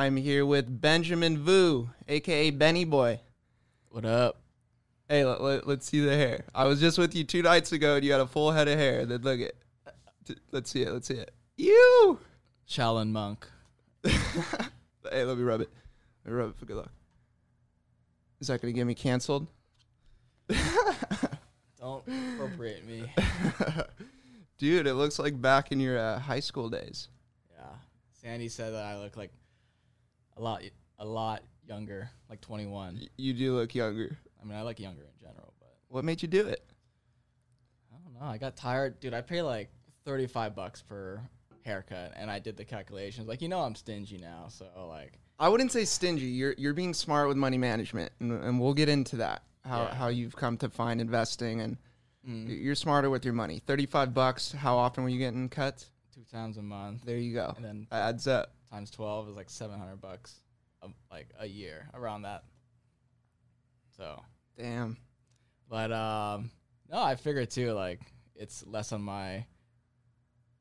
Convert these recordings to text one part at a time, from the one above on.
I'm here with Benjamin Vu, aka Benny Boy. What up? Hey, let, let, us see the hair. I was just with you two nights ago and you had a full head of hair. Then look at Let's see it. Let's see it. You! Shaolin monk. hey, let me rub it. Let me rub it for good luck. Is that going to get me canceled? Don't appropriate me. Dude, it looks like back in your uh, high school days. Yeah. Sandy said that I look like a lot a lot younger, like 21. You do look younger. I mean, I look younger in general, but what made you do it? I don't know. I got tired, dude. I pay like 35 bucks per haircut and I did the calculations. Like, you know I'm stingy now, so like I wouldn't say stingy. You're you're being smart with money management and, and we'll get into that. How yeah. how you've come to find investing and Mm. You're smarter with your money. Thirty-five bucks. How often were you getting cuts? Two times a month. There you go. And then adds up. Times twelve is like seven hundred bucks, a, like a year around that. So. Damn. But um, no, I figured too. Like it's less on my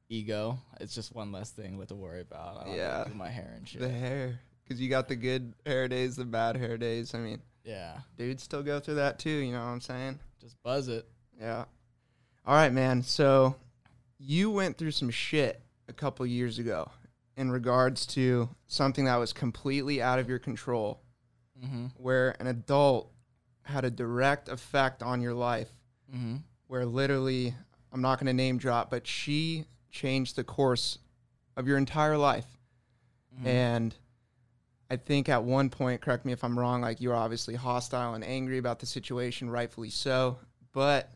ego. It's just one less thing with to worry about. yeah. my hair and shit. The hair, because you got the good hair days, the bad hair days. I mean. Yeah. Dudes still go through that too. You know what I'm saying? Just buzz it. Yeah. All right, man. So you went through some shit a couple years ago in regards to something that was completely out of your control, mm-hmm. where an adult had a direct effect on your life, mm-hmm. where literally, I'm not going to name drop, but she changed the course of your entire life. Mm-hmm. And I think at one point, correct me if I'm wrong, like you were obviously hostile and angry about the situation, rightfully so. But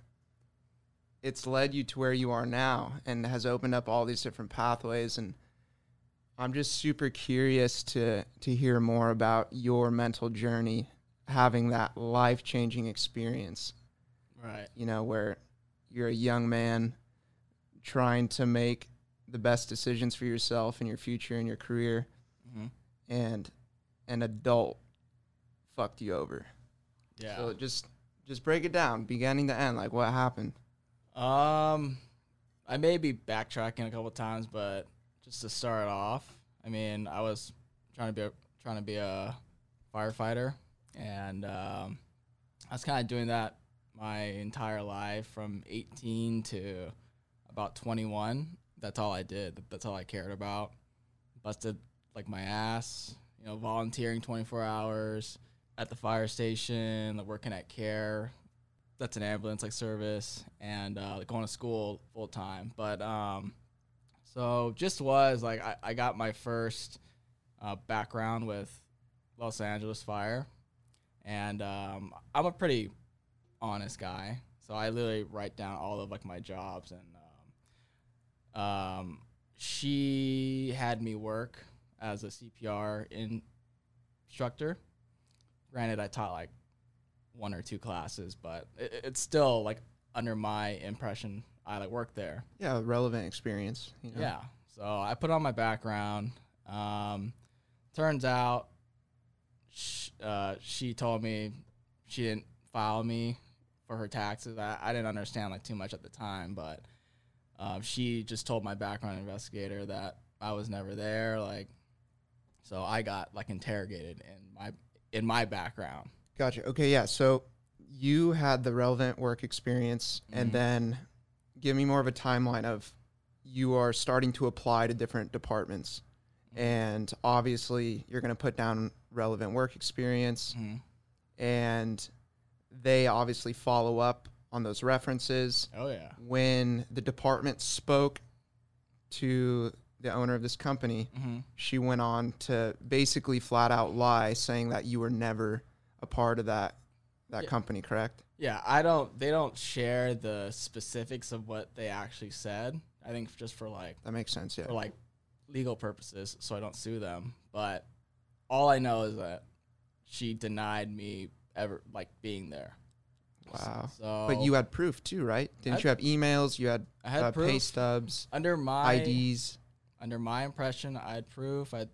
it's led you to where you are now and has opened up all these different pathways and I'm just super curious to to hear more about your mental journey having that life-changing experience. Right. You know, where you're a young man trying to make the best decisions for yourself and your future and your career mm-hmm. and an adult fucked you over. Yeah. So just just break it down, beginning to end, like what happened. Um, I may be backtracking a couple times, but just to start off, I mean, I was trying to be a, trying to be a firefighter, and um, I was kind of doing that my entire life from 18 to about 21. That's all I did. That's all I cared about. Busted like my ass, you know, volunteering 24 hours at the fire station, working at care, that's an ambulance like service and uh, going to school full time. But um, so just was like I, I got my first uh, background with Los Angeles Fire, and um, I'm a pretty honest guy, so I literally write down all of like my jobs and. Um, um, she had me work as a CPR instructor. Granted, I taught like one or two classes, but it, it's still like under my impression. I like work there. Yeah, relevant experience. You know? Yeah. So I put on my background. Um, turns out, sh- uh, she told me she didn't file me for her taxes. I, I didn't understand like too much at the time, but um, she just told my background investigator that I was never there. Like, so I got like interrogated in my in my background. Gotcha. Okay, yeah. So you had the relevant work experience, mm-hmm. and then give me more of a timeline of you are starting to apply to different departments, mm-hmm. and obviously you're going to put down relevant work experience, mm-hmm. and they obviously follow up on those references. Oh yeah. When the department spoke to the owner of this company, mm-hmm. she went on to basically flat out lie, saying that you were never a part of that that yeah. company, correct? Yeah, I don't. They don't share the specifics of what they actually said. I think just for like that makes sense. Yeah, for like legal purposes, so I don't sue them. But all I know is that she denied me ever like being there. Wow. So, but you had proof too, right? Didn't had, you have emails? You had, I had uh, pay stubs under my IDs. Under my impression, I had proof. I,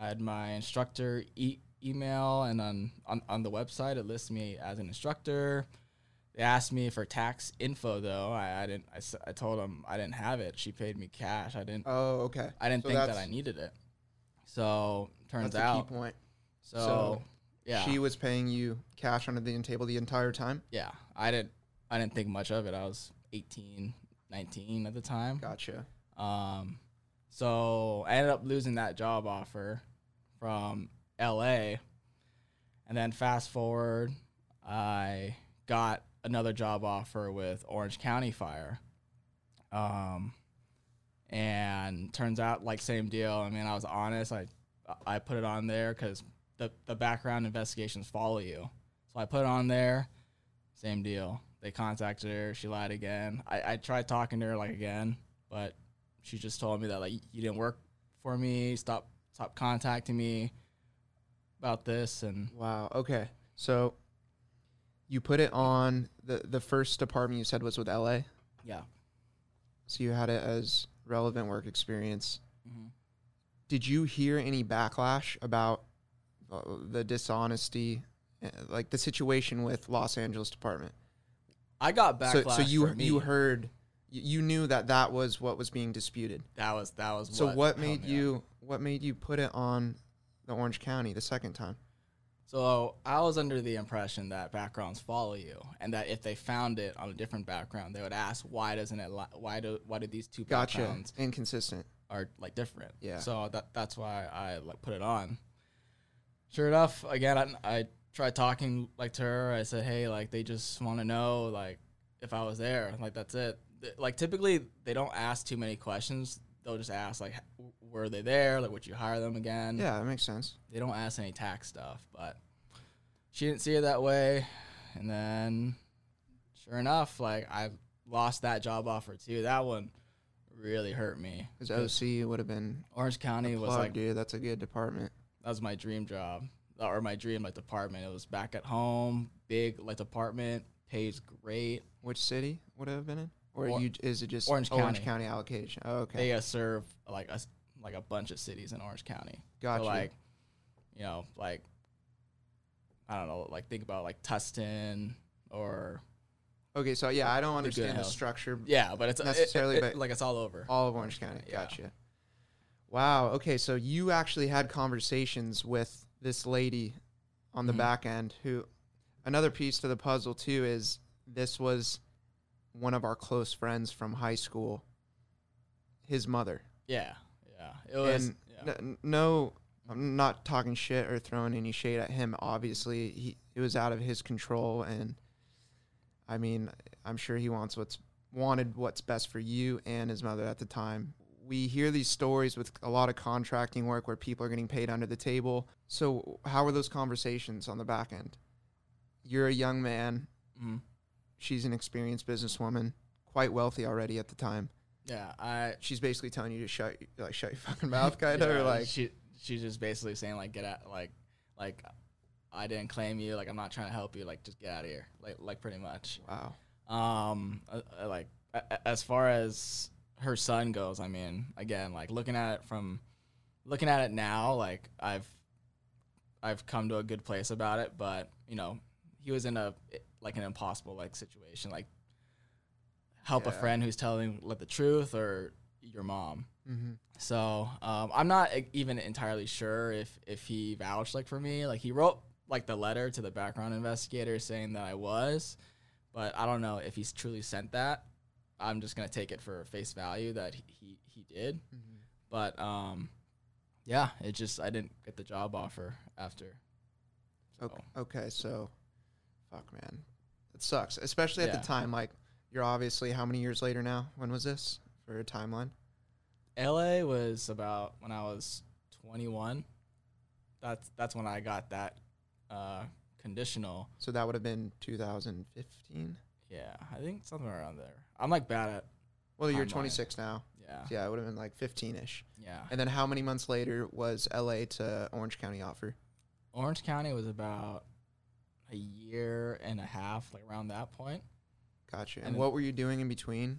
I had my instructor e- email and on, on, on the website it lists me as an instructor they asked me for tax info though i, I didn't I, I told them i didn't have it she paid me cash i didn't oh okay i didn't so think that i needed it So turns That's a out, key point. so, So, yeah, She was paying you cash under the table the entire time. yeah. I didn't I didn't think much of it. I was 18, 19 at the time. Gotcha. Um, so I ended up losing that job offer from LA. And then fast forward, I got another job offer with Orange County Fire. Um, and turns out like same deal. I mean, I was honest. I I put it on there because the the background investigations follow you. So I put it on there. Same deal. They contacted her. She lied again. I, I tried talking to her like again, but she just told me that like you didn't work for me. Stop stop contacting me about this and Wow. Okay. So you put it on the the first department you said was with LA. yeah. So you had it as relevant work experience. hmm Did you hear any backlash about uh, the dishonesty, uh, like the situation with Los Angeles department? I got backlash. So, so you you heard you knew that that was what was being disputed. that was that was So what held made up. you what made you put it on the Orange County the second time? So I was under the impression that backgrounds follow you, and that if they found it on a different background, they would ask why doesn't it li- why do why do these two Gotcha. backgrounds Inconsistent. are like different? Yeah. So that that's why I like put it on. Sure enough, again I, I tried talking like to her. I said, hey, like they just want to know like if I was there. Like that's it. Like typically they don't ask too many questions. They'll just ask like were they there? Like would you hire them again? Yeah, that makes sense. they don't ask any tax stuff, but she didn't see it that way. And then, sure enough, like I lost that job offer too. That one really hurt me. Because OC would have been Orange County was like dude. That's a good department. that was my dream job or my dream like department. It was back at home, big like department, pays great. Which city would it have been in? Or Or- you is it just Orange Orange County. County allocation? Oh, okay. They uh, serve like a like a bunch of cities in Orange County. Gotcha. So like, you know, like I don't know, like think about like Tustin or okay, so yeah, I don't understand the Good structure. Yeah, but it's it- Necessarily, it- it- but like it's all over. All of Orange County. Yeah. Gotcha. Wow. Okay, so you actually had conversations with this lady on the Mhm. back end who another piece to the puzzle too is this was one of our close friends from high school. His mother. yeah, yeah. It was. and yeah. n- no I'm not talking shit or throwing any shade at him. Obviously, he it was out of his control, and I mean, I'm sure he wants what's wanted what's best for you and his mother at the time. We hear these stories with a lot of contracting work where people are getting paid under the table. So, how are those conversations on the back end? You're a young man. Mhm. She's an experienced businesswoman, quite wealthy already at the time. Yeah, I She's basically telling you to shut, like, shut your fucking mouth, kind of, yeah, or like, she she's just basically saying like get out like like I didn't claim you like I'm not trying to help you like just get out of here like like pretty much. wow. Um, uh, uh, like as far as her son goes, I mean, again, like looking at it from looking at it now, like I've I've come to a good place about it, but you know, he was in a like an impossible like situation, like help a friend who's telling like the truth or your mom. Mm-hmm. So um, I'm not even entirely sure if if he vouched like for me. Like he wrote like the letter to the background investigator saying that I was, but I don't know if he's truly sent that. I'm just gonna take it for face value that he he, he did. Mm-hmm. But um, yeah, it just I didn't get the job offer after. So, Okay, okay, so fuck, man, it sucks, especially at Yeah. the time. Like, you're obviously how many years later now? When was this for a timeline? LA was about when I was 21. That's that's when I got that uh, conditional. So that would have been 2015. Yeah, I think somewhere around there. I'm like bad at Well, you're Timeline. 26 now. yeah, Yeah, it would have been like 15ish. yeah. And then how many months later was LA to Orange County offer? Orange County was about a year and a half, like around that point. Gotcha. And, And what were you doing in between?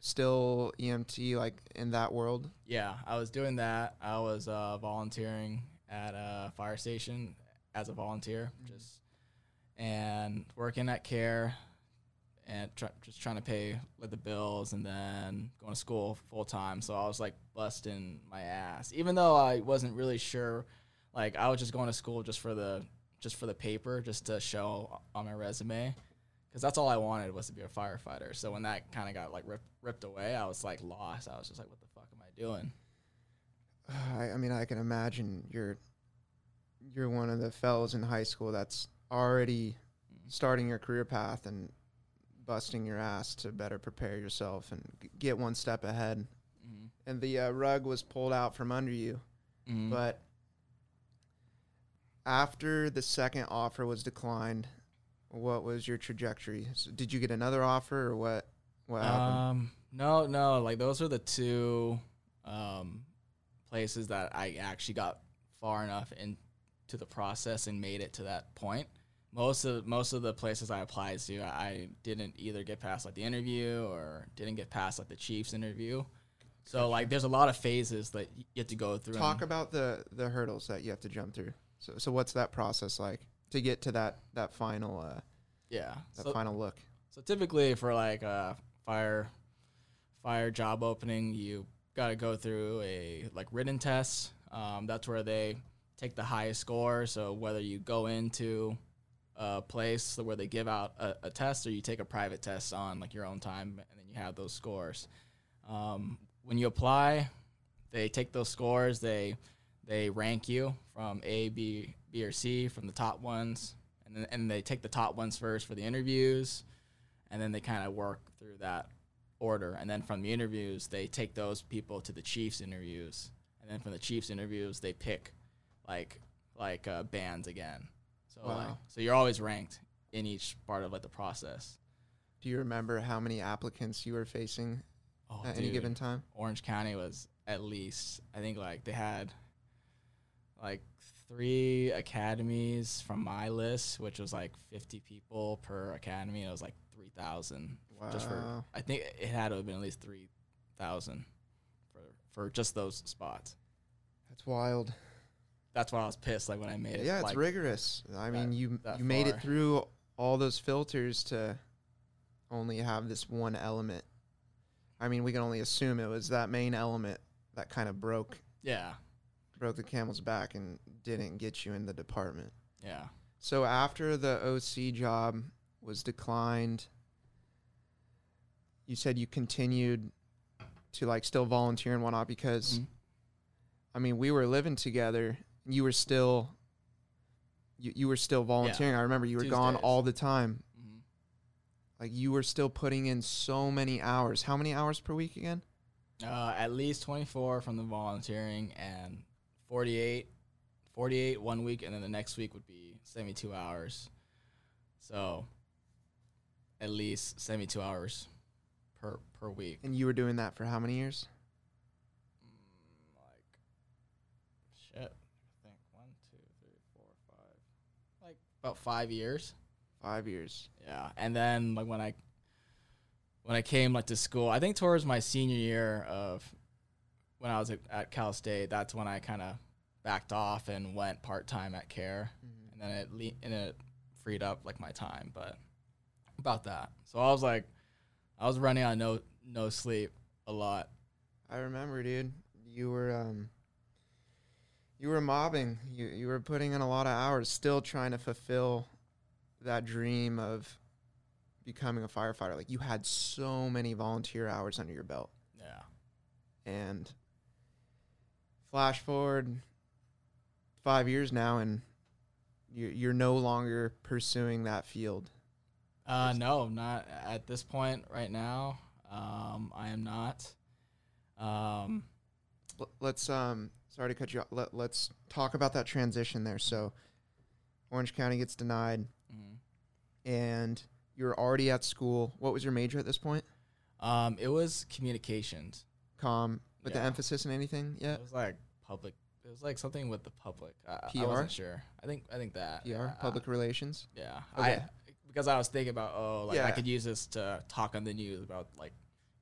Still EMT, like in that world? Yeah, I was doing that. I was uh, volunteering at a fire station as a volunteer, Mhm. just and working at care. and try, just trying to pay like the bills and then going to school full time. So I was like busting my ass, even though I wasn't really sure. Like I was just going to school just for the just for the paper, just to show on my resume, because that's all I wanted was to be a firefighter. So when that kind of got like ripped ripped away, I was like lost. I was just like, what the fuck am I doing? I, I mean, I can imagine you're you're one of the fellows in high school that's already starting your career path and busting your ass to better prepare yourself and g- get one step ahead. Mm-hmm. And the uh, rug was pulled out from under you. Mm-hmm. But after the second offer was declined, what was your trajectory? So did you get another offer or what? What happened? Um, no, no, like those are the two um, places that I actually got far enough into the process and made it to that point. Most of most of the places I applied to, I didn't either get past like the interview or didn't get past like the Chiefs interview. So like, there's a lot of phases that you have to go through. Talk about the the hurdles that you have to jump through. So so what's that process like to get to that that final uh yeah. that So, final look? So typically for like a fire fire job opening, you got to go through a like written test. Um, that's where they take the highest score. So whether you go into a place where they give out a, a test or you take a private test on like your own time and then you have those scores. Um, when you apply, they take those scores, they they rank you from A, B, B or C from the top ones, and then and they take the top ones first for the interviews, and then they kind of work through that order, and then from the interviews they take those people to the Chiefs interviews, and then from the Chiefs interviews they pick like like uh, bands again. So like, so you're always ranked in each part of like the process. Do you remember how many applicants you were facing Oh, at any given time? Orange County was at least I think like they had like three academies from my list, which was like 50 people per academy. And it was like 3,000 just for. Wow. I think it had to have been at least 3,000 for for just those spots. That's wild. That's why I was pissed. Like when I made it. Yeah, it's like, rigorous. I mean, that- you that you made it through all those filters to only have this one element. I mean, we can only assume it was that main element that kind of broke Yeah, broke the camel's back and didn't get you in the department. yeah. So after the OC job was declined, you said you continued to like still volunteer and whatnot because Mhm. I mean we were living together. and You were still you, you were still volunteering. I remember you were gone all the time. hmm Like you were still putting in so many hours. How many hours per week again? Uh, at least 24 from the volunteering and 48, 48 one week, and then the next week would be 72 hours. So at least 72 hours per per week. And you were doing that for how many years? Mm, like shit. I think one, two, three, four, five. Like about five years. 5 years. Yeah, and then like when I when I came like to school, I think towards my senior year of when I was at, at Cal State, that's when I kind of backed off and went part time at Care, and then it le- and it freed up like my time, but about that. So I was like, I was running on no no sleep a lot. I remember, dude. You were um you were mobbing. You you were putting in a lot of hours still trying to fulfill that dream of becoming a firefighter. Like you had so many volunteer hours under your belt. Yeah. And flash forward 5 years now and you're you're no longer pursuing that field. Uh, no, not at this point right now. Um, I am not. Um, let's um sorry to cut you off. Let, let's talk about that transition there. So Orange County gets denied mhm. and you're already at school. What was your major at this point? Um, it was communications. Com with the emphasis in anything yet? It was like public. It was like something with the public. I, I PR? wasn't sure. I think I think that PR, yeah, public relations. Yeah, Okay. I because I was thinking about oh like Yeah. I could use this to talk on the news about like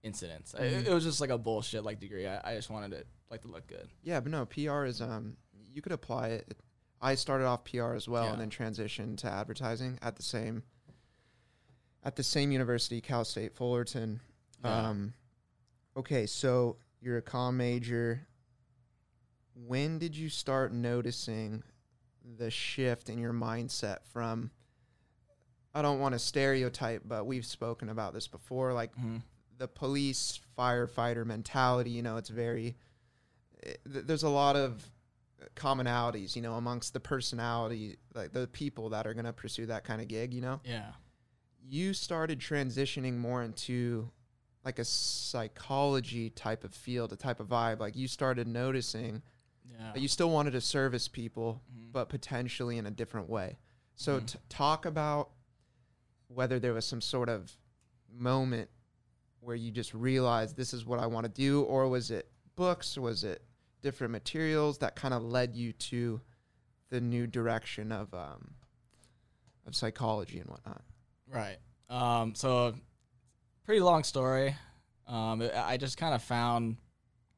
incidents. I- Mhm. It, was just like a bullshit like degree. I, I just wanted it like to look good. Yeah, but no, PR is um you could apply it. I started off PR as well Yeah. and then transitioned to advertising at the same at the same university, Cal State Fullerton. Yeah. Um, okay, so you're a comm major. When did you start noticing the shift in your mindset from? I don't want to stereotype, but we've spoken about this before. Like Mhm. the police firefighter mentality, you know, it's very. eh, th- There's a lot of commonalities, you know, amongst the personality, like the people that are going to pursue that kind of gig, you know? Yeah. You started transitioning more into like a psychology type of field, a type of vibe. Like you started noticing Yeah. that you still wanted to service people, Mhm. but potentially in a different way. So Mhm. t- talk about whether there was some sort of moment where you just realized this is what I want to do, or was it books? Was it different materials that kind of led you to the new direction of um, of psychology and whatnot? Right. Um, so, pretty long story. Um, I just kind of found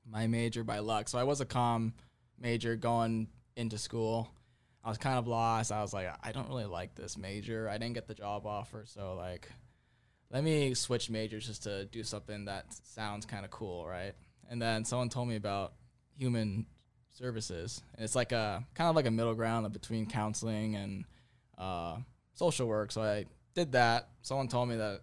my major by luck. So I was a comm major going into school. I was kind of lost. I was like, I don't really like this major. I didn't get the job offer, so like, let me switch majors just to do something that sounds kind of cool, right? And then someone told me about human services, and it's like a kind of like a middle ground between counseling and uh, social work. So I did that. Someone told me that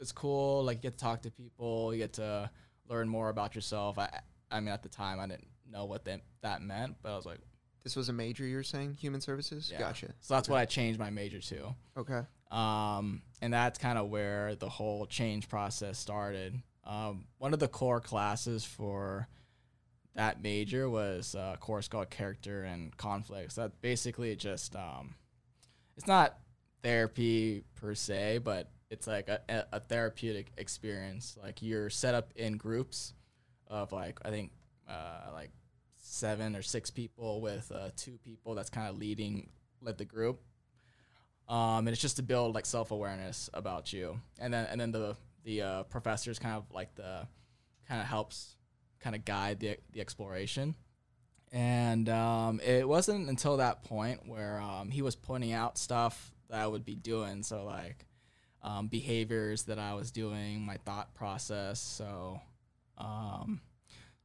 it's cool. Like you get to talk to people, you get to learn more about yourself. I, I mean, at the time, I didn't know what that that meant, but I was like, This was a major you're saying, human services? Yeah. Gotcha. so that's what I changed my major to. Okay. Um, and that's kind of where the whole change process started. Um, one of the core classes for that major was a course called character and conflicts. That basically just um, it's not therapy per se, but it's like a, a- therapeutic experience. Like you're set up in groups of like I think uh, like seven or six people with uh, two people that's kind of leading led the group. Um, and it's just to build like self awareness about you, and then and then the the uh, professors kind of like the kind of helps kind of guide the the exploration, and um, it wasn't until that point where um, he was pointing out stuff that I would be doing, so like um, behaviors that I was doing, my thought process, so um,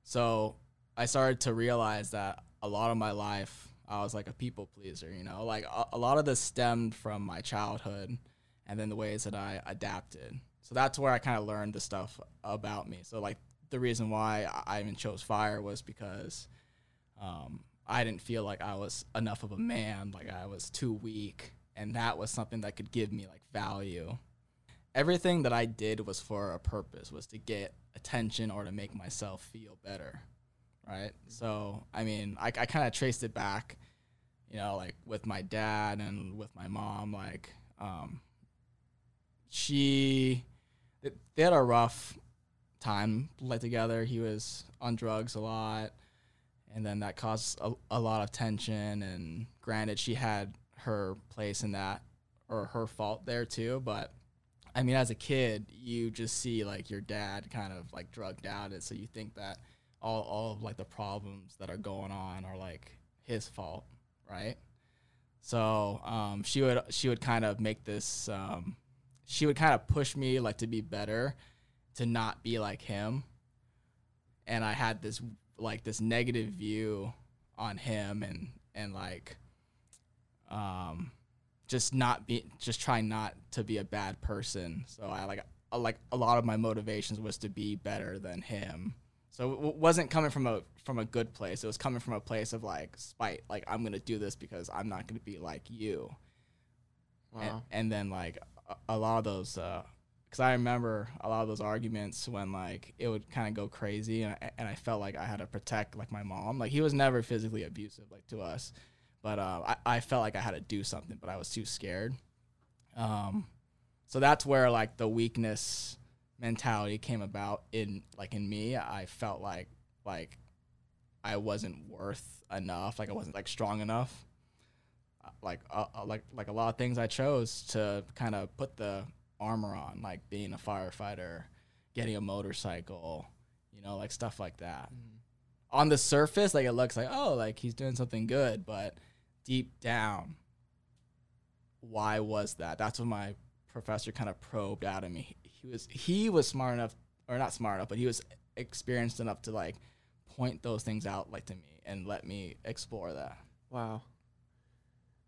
so I started to realize that a lot of my life I was like a people pleaser, you know, like a, a lot of this stemmed from my childhood and then the ways that I adapted. So that's where I kind of learned the stuff about me. So like the reason why I even chose fire was because um, I didn't feel like I was enough of a man, like I was too weak, and that was something that could give me like value. Everything that I did was for a purpose, was to get attention or to make myself feel better right? So I mean, I, I kind of traced it back, you know, like with my dad and with my mom. Like, um, she, they- they had a rough time like together. He was on drugs a lot, and then that caused a, a lot of tension. And granted, she had her place in that or her fault there too, but. I mean, as a kid, you just see like your dad kind of like drugged out, and so you think that all all of like the problems that are going on are like his fault, right? So um, she would she would kind of make this um, she would kind of push me like to be better, to not be like him, and I had this like this negative view on him and and like um just not be just trying not to be a bad person. So I like a- like a lot of my motivations was to be better than him. So it wasn't coming from a from a good place. It was coming from a place of like spite. Like I'm gonna do this because I'm not gonna be like you. And, Wow. and then like a, a lot of those, because I remember a lot of those arguments when like it would kind of go crazy, and I, and I felt like I had to protect like my mom. Like he was never physically abusive like to us, but uh, I I felt like I had to do something, but I was too scared. Um, so that's where like the weakness mentality came about in like in me. I felt like like I wasn't worth enough. Like I wasn't like strong enough. Uh, Like uh, uh, like like a lot of things I chose to kind of put the armor on, like being a firefighter, getting a motorcycle, you know, like stuff like that. On the surface, like it looks like oh, like he's doing something good, but deep down, why was that? That's what my professor kind of probed out of me. He was he was smart enough, or not smart enough, but he was experienced enough to like point those things out like to me and let me explore that. Wow.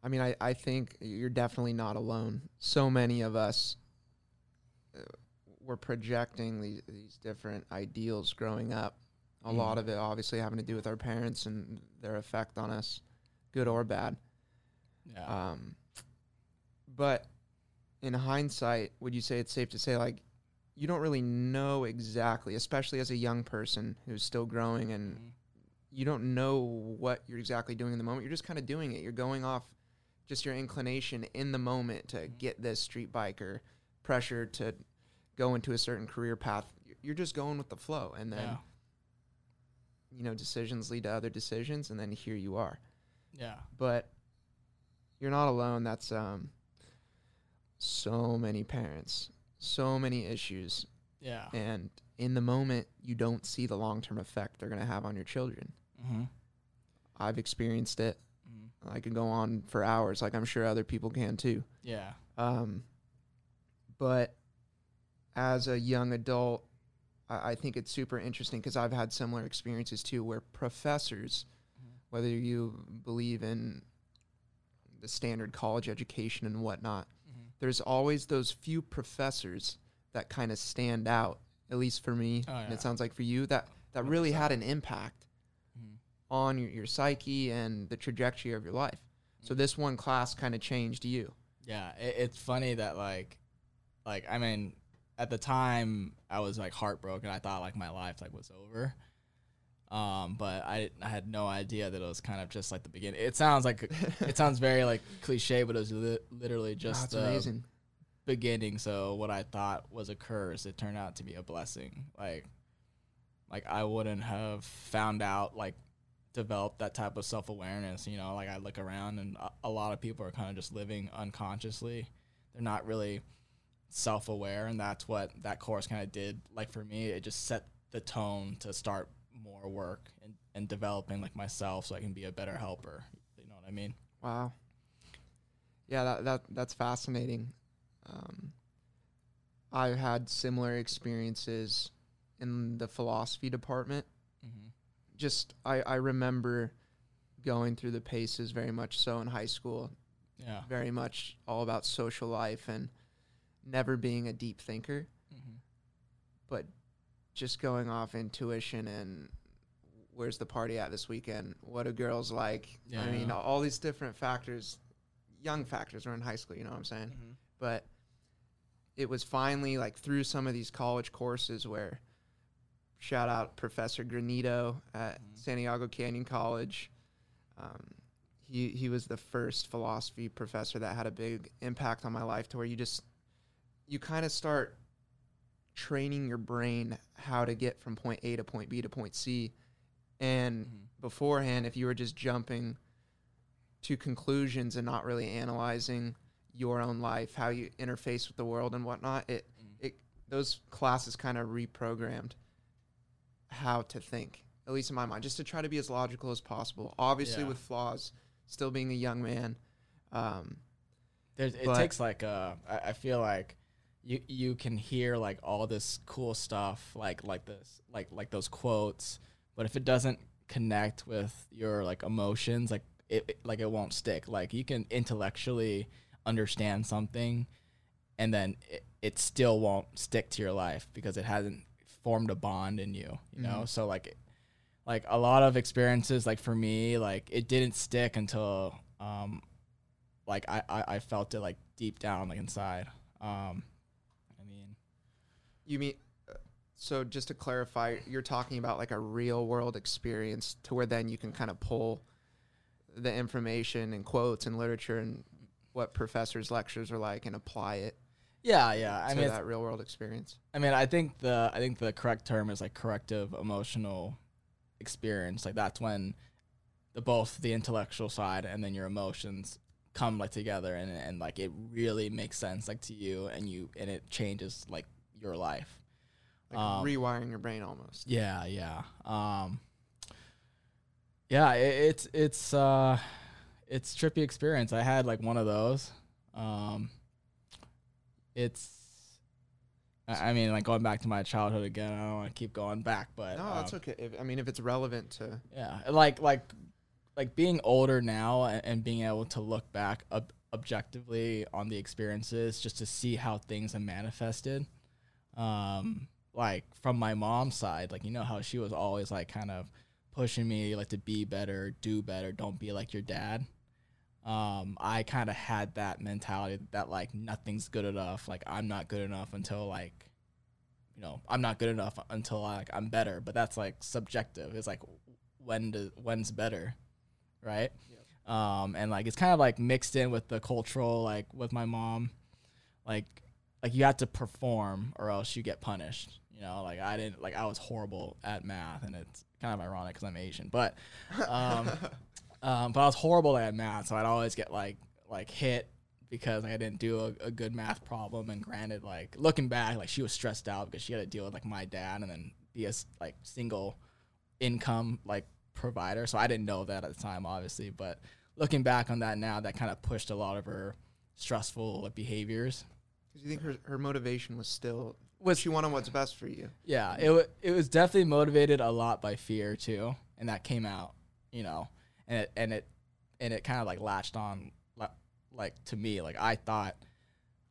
I mean, I, I think you're definitely not alone. So many of us uh, were projecting these, these different ideals growing up. A Mm. lot of it obviously having to do with our parents and their effect on us, good or bad. Yeah. Um, but in hindsight, would you say it's safe to say like you don't really know exactly, especially as a young person who's still growing and Mhm. you don't know what you're exactly doing in the moment. You're just kind of doing it. You're going off just your inclination in the moment to Mhm. get this street biker pressure to go into a certain career path. You're just going with the flow, and then yeah. you know decisions lead to other decisions, and then here you are. Yeah. But you're not alone. That's um, so many parents, so many issues, Yeah. and in the moment you don't see the long term effect they're going to have on your children. Mm-hmm. I've experienced it. mm I could go on for hours, like I'm sure other people can too. Yeah. Um, but as a young adult, I, I think it's super interesting because I've had similar experiences too, where professors. Whether you believe in the standard college education and whatnot, Mm-hmm. there's always those few professors that kind of stand out. At least for me, Oh, and it sounds like for you that that really 100%. had an impact Mm-hmm. on your, your psyche and the trajectory of your life. So Mhm. this one class kind of changed you. Yeah, it, it's funny that like, like I mean, at the time I was like heartbroken. I thought like my life like was over. Um, but I I had no idea that it was kind of just like the beginning. It sounds like it sounds very like cliche, but it was li- literally just the amazing. beginning. So what I thought was a curse, it turned out to be a blessing. Like, like I wouldn't have found out like developed that type of self awareness. You know, like I look around and a, a lot of people are kind of just living unconsciously. They're not really self aware, and that's what that course kind of did. Like for me, it just set the tone to start more work and, and developing like myself so I can be a better helper. You know what I mean? Wow. Yeah, that, that that's fascinating. Um, I've had similar experiences in the philosophy department. Mm-hmm. Just I, I remember going through the paces very much so in high school, Yeah. very much all about social life and never being a deep thinker, Mm-hmm. but just going off intuition and where's the party at this weekend? What do girls like? I mean, all these different factors, young factors. We're in high school, you know what I'm saying? Mm-hmm. but it was finally like through some of these college courses where shout out professor granito at Mhm. santiago canyon college um, he, he was the first philosophy professor that had a big impact on my life to where you just you kind of start training your brain how to get from point a to point b to point c and Mm-hmm. beforehand if you were just jumping to conclusions and not really analyzing your own life how you interface with the world and whatnot it Mm-hmm. it those classes kind of reprogrammed how to think at least in my mind just to try to be as logical as possible obviously Yeah. with flaws still being a young man um, There's, it takes like uh, I, I feel like you you can hear like all this cool stuff like like this like like those quotes, but if it doesn't connect with your like emotions, like it, it like it won't stick. Like you can intellectually understand something, and then it, it still won't stick to your life because it hasn't formed a bond in you. You know, Mhm. so like like a lot of experiences like for me like it didn't stick until um like I, I, I felt it like deep down like inside. Um, you mean uh, so just to clarify you're talking about like a real world experience to where then you can kind of pull the information and quotes and literature and what professors lectures are like and apply it yeah, yeah. I to mean, that real world experience I mean, I think the I think the correct term is like corrective emotional experience. Like that's when the both the intellectual side and then your emotions come like together and and like it really makes sense like to you and you and it changes like your life. like Um, rewiring your brain almost Yeah, yeah. Um Yeah, it, it's it's uh it's trippy experience. I had like one of those. Um it's. I I mean, like going back to my childhood again. I don't want to keep going back, but No, that's um, okay. If, I mean, if it's relevant to Yeah, like like like being older now and, and being able to look back ob- objectively on the experiences just to see how things have manifested. Um, like from my mom's side, like you know how she was always like kind of pushing me like to be better, do better, don't be like your dad. Um, I kind of had that mentality that like nothing's good enough. Like I'm not good enough until like you know i'm not good enough until like i'm better but that's like subjective it's like when does when's better right um and like it's kind of like mixed in with the cultural like with my mom like like you have to perform or else you get punished you know like i didn't like i was horrible at math and it's kind of ironic because i'm asian but um um but i was horrible at math so i'd always get like like hit because like, I didn't do a, a good math problem. And granted, like looking back, like she was stressed out because she had to deal with like my dad and then be a like single income like provider. So I didn't know that at the time, obviously. But looking back on that now, that kind of pushed a lot of her stressful like, behaviors. Because you think her, her motivation was still Was she wanted what's best for you. Yeah, it wa it was definitely motivated a lot by fear too, and that came out, you know, and it and it and it kind of like latched on, like to me, like I thought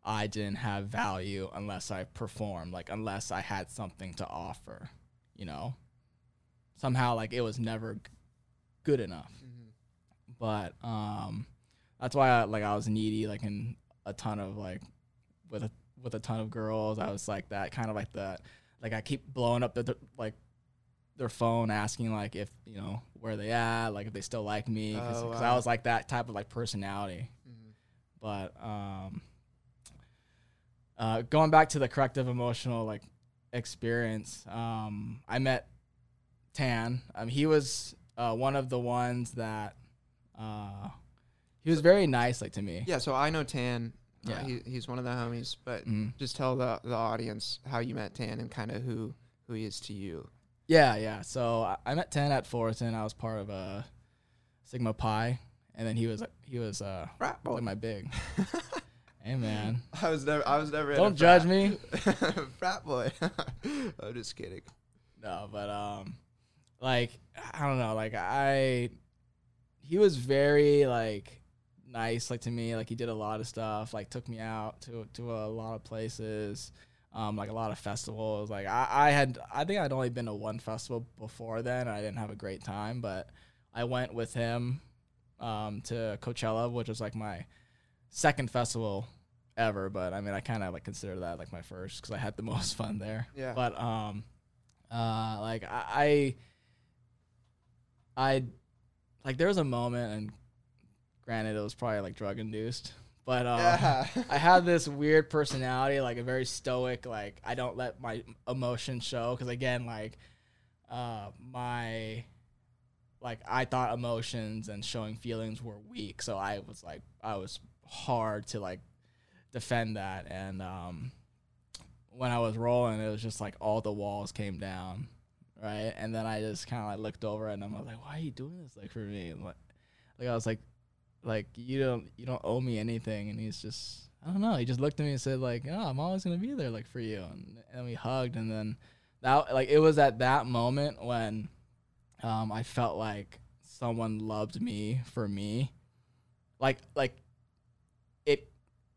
I didn't have value unless I performed, like unless I had something to offer, you know. Somehow, like it was never g- good enough, but um, that's why I, like I was needy, like in a ton of like with a with a ton of girls. I was like that, kind of like that. Like I keep blowing up the, the like their phone, asking like if you know where they at, like if they still like me, because Oh, I was like that type of like personality. Mhm. But um, uh, going back to the corrective emotional like experience, um, I met Tan. Um, he was uh, one of the ones that uh, he was very nice like to me. Yeah, so I know Tan. Uh, Yeah. he, he's one of the homies, but Mhm. just tell the the audience how you met Tan and kind of who who he is to you. Yeah, yeah. So I, I met Tan at Fullerton. I was part of a Sigma Pi, and then he was he was uh Frat boy. like my big. hey man, I was never I was never. don't judge me. frat boy. I'm just kidding. No, but um, like I don't know, like I, he was very like nice, like to me, like he did a lot of stuff, like took me out to to a lot of places, um, like a lot of festivals. Like I, I had, I think I'd only been to one festival before then. I didn't have a great time, but I went with him, um, to Coachella, which was like my second festival ever. But I mean, I kind of like consider that like my first because I had the most fun there. Yeah. But um, uh, like I, I, I, like there was a moment, and granted, it was probably like drug induced, but um, Yeah. I had this weird personality, like a very stoic, like I don't let my emotions show, because again, like, uh, my, like I thought emotions and showing feelings were weak, so I was like, I was hard to like defend that, and um, when I was rolling, it was just like all the walls came down, right? And then I just kind of like looked over and I'm like, why are you doing this like for me? Like, like I was like, like you don't you don't owe me anything. And he's just I don't know. He just looked at me and said like, oh, I'm always gonna be there like for you. And and we hugged and then that like it was at that moment when um I felt like someone loved me for me, like like it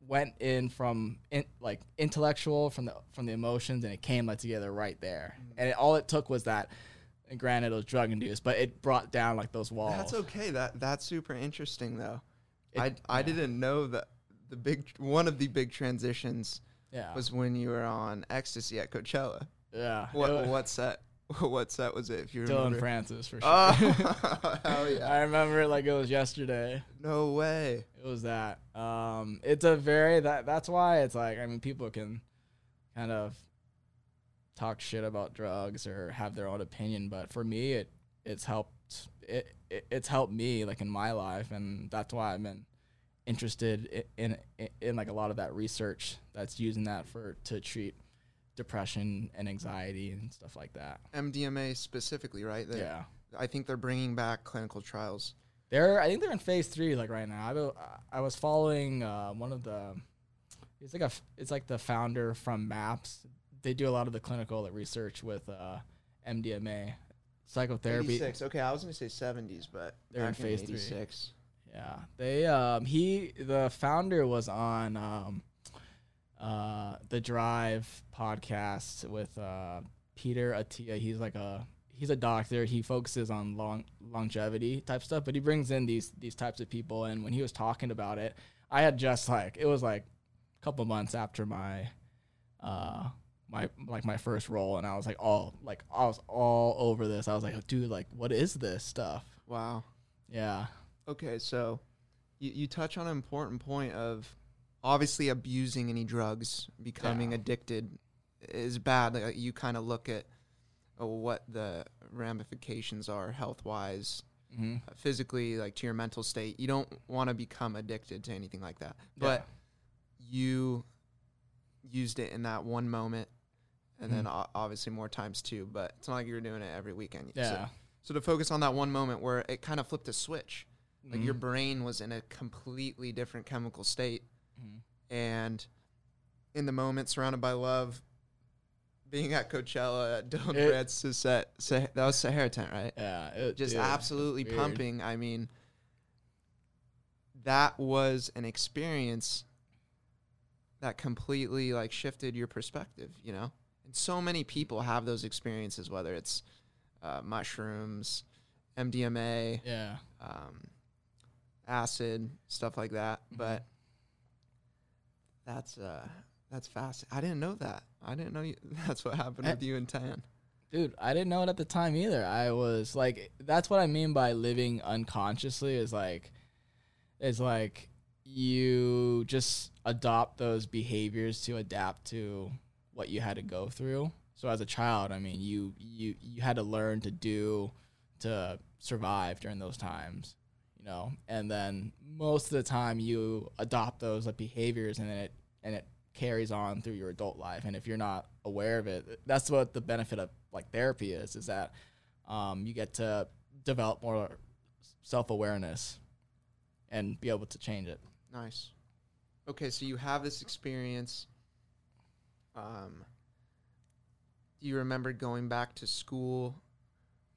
went in from in, like intellectual from the from the emotions and it came like together right there and it, all it took was that and granted it was drug induced but it brought down like those walls That's okay. That that's super interesting though. It- I I yeah. didn't know that the big one of the big transitions yeah was when you were on ecstasy at Coachella. yeah What It wa- what set? What set was it? If you remember, Dillon Francis for sure Oh hell yeah! i remember it like it was yesterday No way. it was that um it's a very that that's why it's like i mean people can kind of talk shit about drugs or have their own opinion but for me it it's helped it, it it's helped me like in my life and that's why i've been interested in, in in like a lot of that research that's using that for to treat depression and anxiety and stuff like that MDMA specifically, right? They- yeah I think they're bringing back clinical trials. They're I think they're in phase three like right now. I, wa- I was following uh, one of the it's like a it's like the founder from Maps. They do a lot of the clinical research with uh, MDMA, psychotherapy. 86. Okay, I was gonna say 70s, but They're in phase three. 86. Yeah, they um he the founder was on um uh the Drive podcast with uh Peter Attia. He's like a he's a doctor. He focuses on long longevity type stuff, but he brings in these these types of people. And when he was talking about it, I had just like it was like a couple months after my uh my like my first role, and I was like all like I was all over this. I was like, dude, like what is this stuff? Wow. Yeah. Okay, so you, you touch on an important point of obviously abusing any drugs, becoming Yeah. addicted is bad. Like you kind of look at uh, what the ramifications are health wise, Mm-hmm. physically, like to your mental state. You don't want to become addicted to anything like that. But you used it in that one moment. And then Mhm. o- obviously more times too, but it's not like you're doing it every weekend. So- yeah. so to focus on that one moment where it kind of flipped a switch, like your Mhm. brain was in a completely different chemical state, Mhm. and in the moment, surrounded by love, being at Coachella, at Dillon It- Brandt's set, Sah- that was Sahara tent, right? Yeah, it, Just dude, absolutely pumping. I mean, that was an experience that completely like shifted your perspective, you know. And so many people have those experiences, whether it's uh, mushrooms, MDMA, Yeah, um, acid, stuff like that. Mhm. But that's uh, that's fast. I didn't know that. I didn't know you, that's what happened I- with you and Tan. dude, I didn't know it at the time either. I was like, that's what I mean by living unconsciously. Is like, is like you just adopt those behaviors to adapt to what you had to go through. So as a child, I mean, you you you had to learn to do to survive during those times, you know. And then most of the time, you adopt those like, behaviors, and it and it carries on through your adult life. And if you're not aware of it, that's what the benefit of like therapy is: is that um, you get to develop more self awareness and be able to change it. Nice. Okay, so you have this experience. Um, do you remember going back to school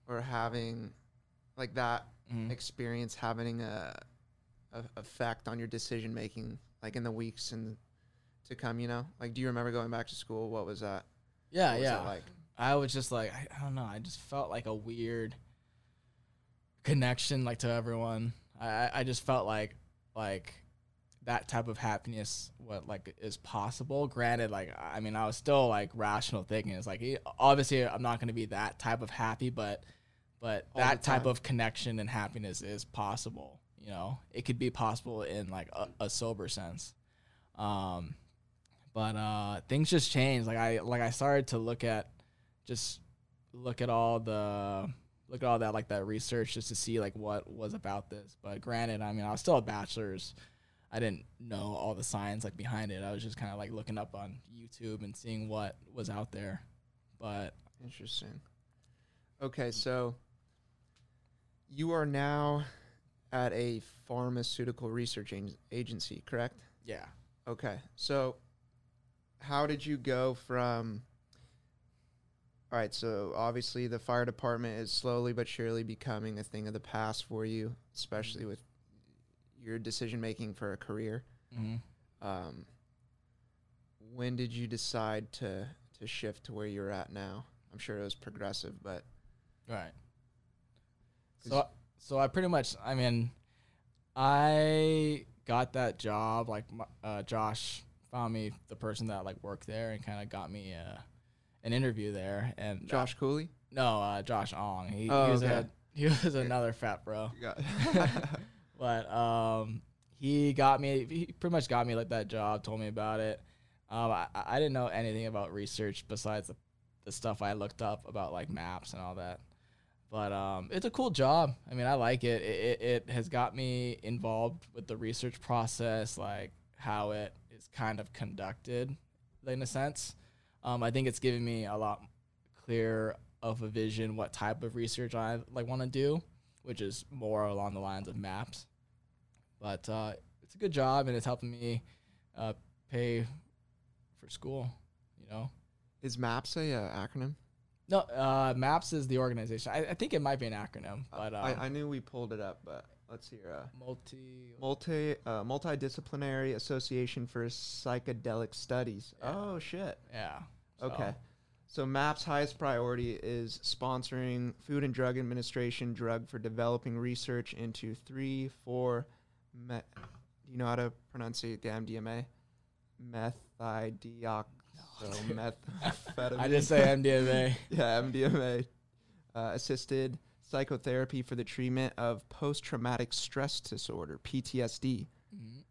or having like that Mhm. experience having a, a effect on your decision making like in the weeks and to come, you know? Like do you remember going back to school? What was that? Yeah, What was yeah. that like? I was just like, I, I don't know. I just felt like a weird connection, like to everyone. I- I just felt like, like that type of happiness, what like is possible. Granted, like I mean, I was still like rational thinking. It's like eh, obviously I'm not going to be that type of happy, but but All that type of connection and happiness is possible. You know, it could be possible in like a, a sober sense. Um, but uh, things just changed. Like I like I started to look at just look at all the look at all that like that research just to see like what was about this. But granted, I mean I was still a bachelor's. I didn't know all the science like behind it. I was just kind of like looking up on YouTube and seeing what was out there. But Interesting. Okay, so you are now at a pharmaceutical research agency, correct? yeah, Okay. So how did you go from All right, so obviously the fire department is slowly but surely becoming a thing of the past for you, especially mm-hmm. with your decision making for a career. hmm Um, when did you decide to to shift to where you're at now? I'm sure it was progressive, but right. So so I pretty much I mean I got that job like uh, Josh found me the person that like worked there and kind of got me uh, an interview there and uh, Josh Cooley. no uh, Josh Ong he, Oh, he was okay. a, he was another fat bro but um he got me he pretty much got me like that job told me about it. Um I, I didn't know anything about research besides the, the stuff I looked up about like MAPS and all that. But um it's a cool job. I mean I like it. It, it, it has got me involved with the research process like how it is kind of conducted in a sense. Um I think it's given me a lot clearer of a vision what type of research I like want to do which is more along the lines of MAPS but uh, it's a good job and it's helping me uh, pay for school. You know. Is MAPS a uh, acronym? No, uh, MAPS is the organization. I, I think it might be an acronym, but um, I, I knew we pulled it up, but let's hear. Uh, multi. multi uh, multidisciplinary association for psychedelic studies. Yeah. Oh shit. Yeah. Okay. So MAP's highest priority is sponsoring Food and Drug Administration drug for developing research into three, four, me- do you know how to pronounce it, the MDMA? Methidioxo methamphetamine. I just say MDMA. yeah, MDMA uh, assisted psychotherapy for the treatment of post traumatic stress disorder, PTSD. Mhm.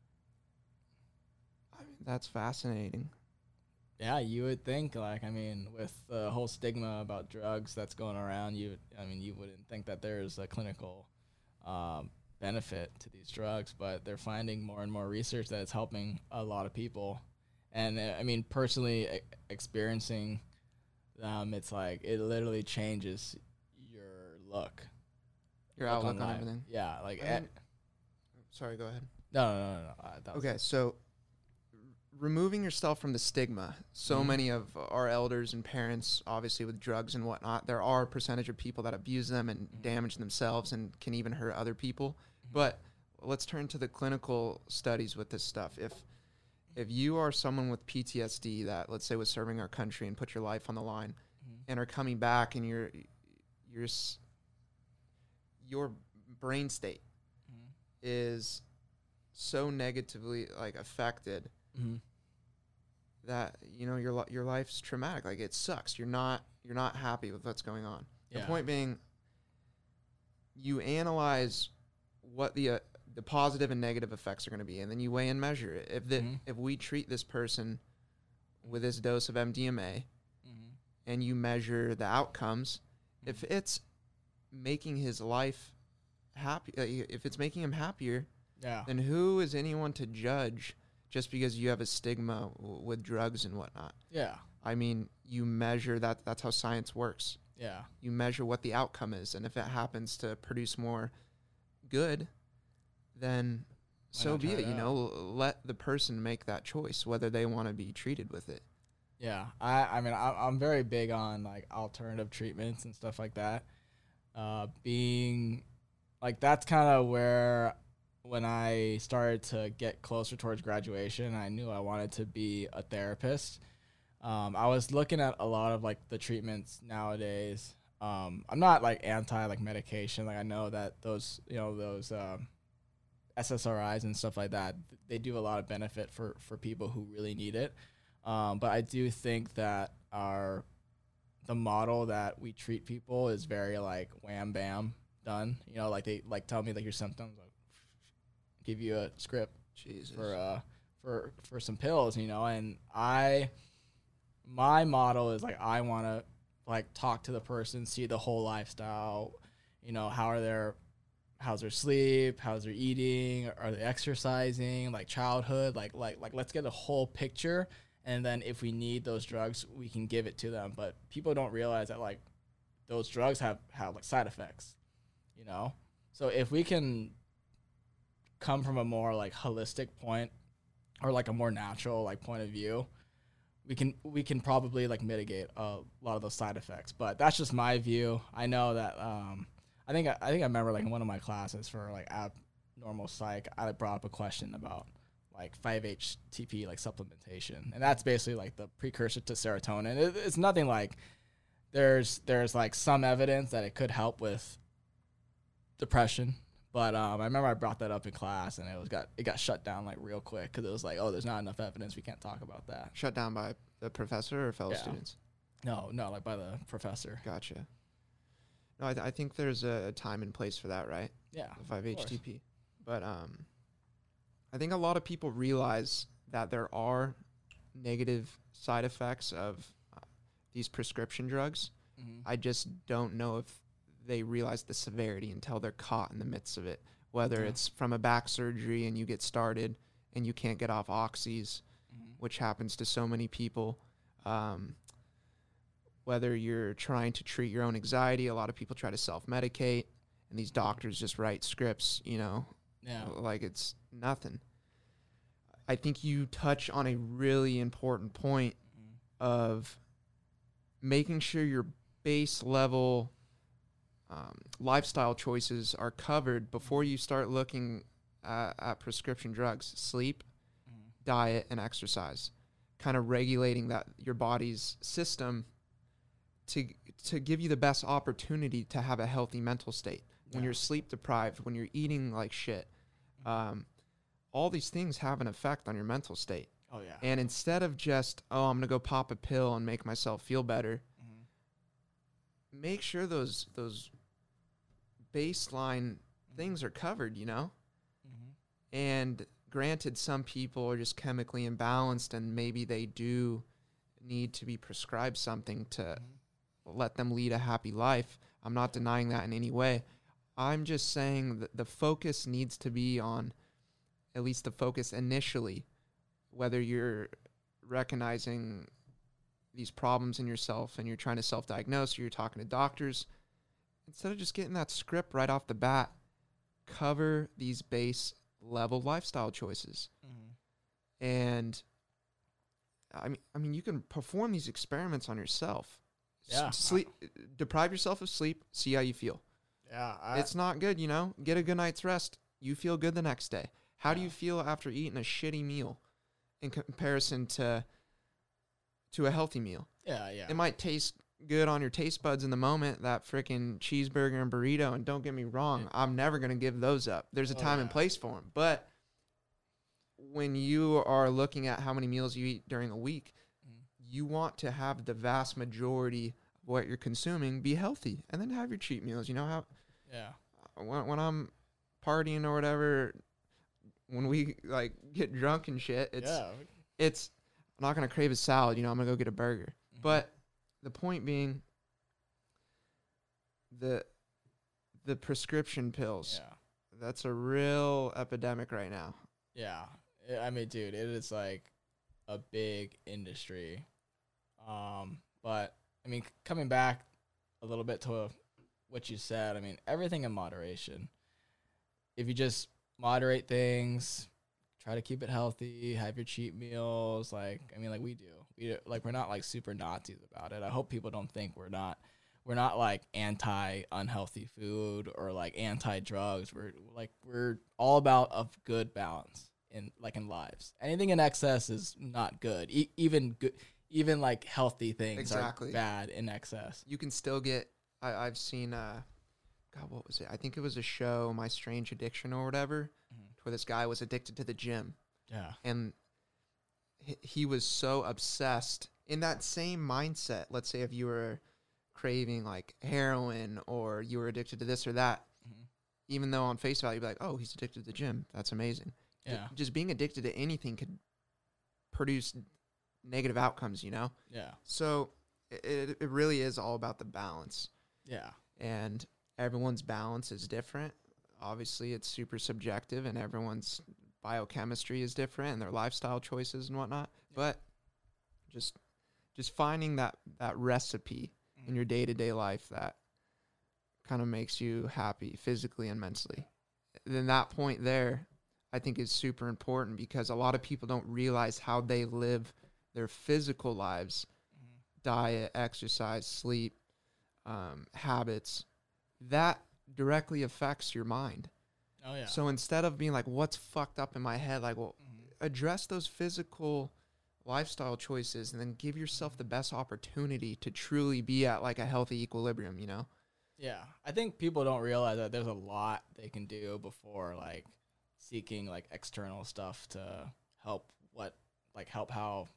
I mean, that's fascinating. Yeah, you would think like I mean, with the whole stigma about drugs that's going around, you I mean, you wouldn't think that there's a clinical um, benefit to these drugs, but they're finding more and more research that it's helping a lot of people. And uh, I mean, personally e- experiencing them, it's like it literally changes your look. Your look outlook on life. everything. Yeah, like eh, mean- Sorry, go ahead. no, no, no, no. no. Okay, so removing yourself from the stigma. So Mhm. many of our elders and parents, obviously with drugs and whatnot, there are a percentage of people that abuse them and Mhm. damage themselves and can even hurt other people. But let's turn to the clinical studies with this stuff. If if you are someone with PTSD that let's say was serving our country and put your life on the line Mhm. and are coming back and you're you're your brain state Mhm. is so negatively like affected Mhm. that you know your your life's traumatic like it sucks you're not you're not happy with what's going on the point being you analyze what the uh, the positive and negative effects are going to be and then you weigh and measure it if the Mhm. if we treat this person with this dose of MDMA Mhm. and you measure the outcomes if Mhm. it's making his life happy uh, if it's making him happier yeah, then who is anyone to judge just because you have a stigma w- with drugs and whatnot? yeah, I mean, you measure that. That's how science works. yeah. You measure what the outcome is, and if it happens to produce more good, then Why so be it. it You know, let the person make that choice whether they want to be treated with it. Yeah, I I mean I, I'm very big on like alternative treatments and stuff like that. Uh, being like that's kind of where when I started to get closer towards graduation, I knew I wanted to be a therapist. Um, I was looking at a lot of like the treatments nowadays. Um, I'm not like anti like medication. Like I know that those you know those um, SSRIs and stuff like that, they do a lot of benefit for for people who really need it. Um, but I do think that our the model that we treat people is very like wham bam done. You know, like they like tell me like your symptoms, like give you a script Jesus. for uh for for some pills, you know, and I my model is like I want to like talk to the person, see the whole lifestyle, you know, how are their how's their sleep, how's their eating, are they exercising, like childhood, like like like let's get a whole picture and then if we need those drugs, we can give it to them, but people don't realize that like those drugs have have like side effects, you know? So if we can come from a more like holistic point or like a more natural like point of view we can we can probably like mitigate a lot of those side effects but that's just my view. I know that um i think i, think i remember like in one of my classes for like abnormal psych i brought up a question about like 5-htp like supplementation and that's basically like the precursor to serotonin. It, it's nothing like there's there's like some evidence that it could help with depression but um, I remember I brought that up in class, and it was got it got shut down like real quick because it was like, oh, there's not enough evidence. We can't talk about that. Shut down by the professor or fellow Yeah. students. No, no, like by the professor. Gotcha. No, I, th- I think there's a time and place for that, right? Yeah, the of course. 5-HTP. But um, I think a lot of people realize that there are negative side effects of uh, these prescription drugs. Mhm. I just don't know if they realize the severity until they're caught in the midst of it. Whether Yeah. it's from a back surgery and you get started and you can't get off oxys, Mhm. which happens to so many people. Um, whether you're trying to treat your own anxiety, a lot of people try to self medicate, and these doctors just write scripts, you know, Yeah, like it's nothing. I think you touch on a really important point of making sure your base level um, lifestyle choices are covered before you start looking at, at prescription drugs, sleep, diet, and exercise. Kind of regulating that your body's system to to give you the best opportunity to have a healthy mental state. When you're sleep deprived, when you're eating like shit, um, all these things have an effect on your mental state. Oh yeah. And instead of just, oh, I'm gonna go pop a pill and make myself feel better, Mhm. make sure those those baseline things are covered, you know? Mhm. And granted, some people are just chemically imbalanced and maybe they do need to be prescribed something to Mhm. let them lead a happy life. I'm not denying that in any way. I'm just saying that the focus needs to be on at least the focus initially, whether you're recognizing these problems in yourself and you're trying to self diagnose or you're talking to doctors, instead of just getting that script right off the bat, cover these base level lifestyle choices. Mhm. And I mean, I mean, you can perform these experiments on yourself. Yeah. sleep, deprive yourself of sleep. See how you feel. Yeah. I, it's not good, you know. Get a good night's rest. You feel good the next day. How do you feel after eating a shitty meal in comparison to to a healthy meal? yeah. Yeah. It might taste good on your taste buds in the moment, that freaking cheeseburger and burrito. And don't get me wrong, Yeah. I'm never gonna give those up. There's a Oh, time and place for them. But when you are looking at how many meals you eat during a week, Mhm. you want to have the vast majority of what you're consuming be healthy, and then have your cheat meals. You know how yeah. when, when I'm partying or whatever, when we like get drunk and shit, it's yeah. it's I'm not gonna crave a salad. You know, I'm gonna go get a burger. Mhm. But the point being, the the prescription pills. yeah. That's a real epidemic right now. Yeah. I- I mean, dude, it is like a big industry. Um, but I mean, coming back a little bit to what you said, I mean, everything in moderation. If you just moderate things, try to keep it healthy, have your cheat meals, like I mean, like we do. We like we're not like super Nazis about it. I hope people don't think we're not we're not like anti unhealthy food or like anti drugs. We're like we're all about a good balance in like in lives. Anything in excess is not good. E- even good, even like healthy things Exactly. are bad in excess. You can still get. I, I've seen. Uh, God, what was it? I think it was a show, My Strange Addiction or whatever, Mhm. where this guy was addicted to the gym. Yeah. and he, was so obsessed in that same mindset let's say if you were craving like heroin or you were addicted to this or that Mhm. even though on face value you'd be like oh he's addicted to the gym that's amazing Yeah. just being addicted to anything could produce negative outcomes you know Yeah. so it, it really is all about the balance Yeah. and everyone's balance is different. Obviously, it's super subjective, and everyone's biochemistry is different, and their lifestyle choices and whatnot. But just just finding that that recipe in your day to day life that kind of makes you happy physically and mentally. Then that point there, I think is super important because a lot of people don't realize how they live their physical lives Mhm. diet, exercise, sleep, um, habits, that directly affects your mind. Oh yeah. So instead of being like, what's fucked up in my head, like, well, Mhm. address those physical lifestyle choices and then give yourself the best opportunity to truly be at like a healthy equilibrium, you know? Yeah, I think people don't realize that there's a lot they can do before like seeking like external stuff to help what like help how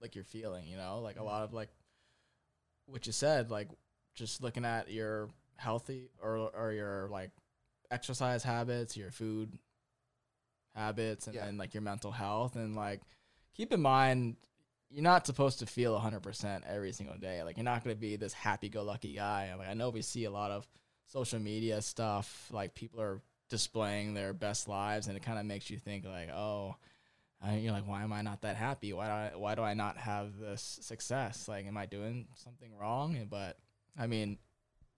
like you're feeling, you know? Like a lot of like what you said, like just looking at your healthy or or your like exercise habits, your food habits and Yeah. then like your mental health and like keep in mind you're not supposed to feel 100% every single day. Like you're not going to be this happy-go-lucky guy. Like I know we see a lot of social media stuff like people are displaying their best lives and it kind of makes you think like, "Oh, I, you're like, why am I not that happy? Why do I why do I not have this success? Like am I doing something wrong?" But I mean,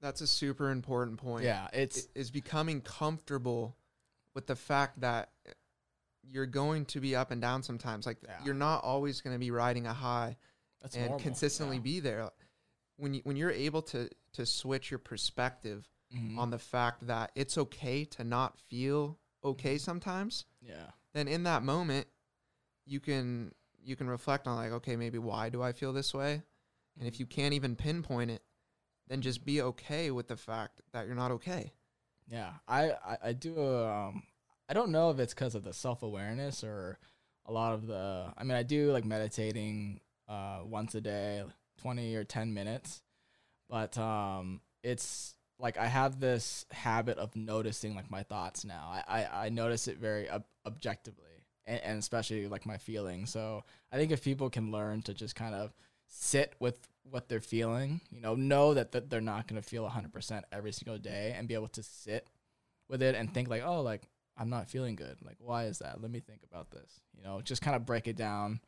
That's a super important point. yeah, it's is becoming comfortable with the fact that you're going to be up and down sometimes. Like Yeah. you're not always going to be riding a high That's and normal. consistently yeah. be there. When you when you're able to to switch your perspective Mhm. on the fact that it's okay to not feel okay Mm-hmm. sometimes, yeah. then in that moment you can you can reflect on like okay maybe why do I feel this way? And Mm-hmm. if you can't even pinpoint it, then just be okay with the fact that you're not okay. Yeah, I I, I do. Um, I don't know if it's because of the self awareness or a lot of the. I mean, I do like meditating uh, once a day, twenty or ten minutes, but um, it's like I have this habit of noticing like my thoughts now. I I, I notice it very ob- objectively, and, and especially like my feelings. So I think if people can learn to just kind of sit with what they're feeling, you know, know that, that they're not going to feel 100% every single day and be able to sit with it and think like, oh, like I'm not feeling good. Like why is that? Let me think about this. You know, just kind of break it down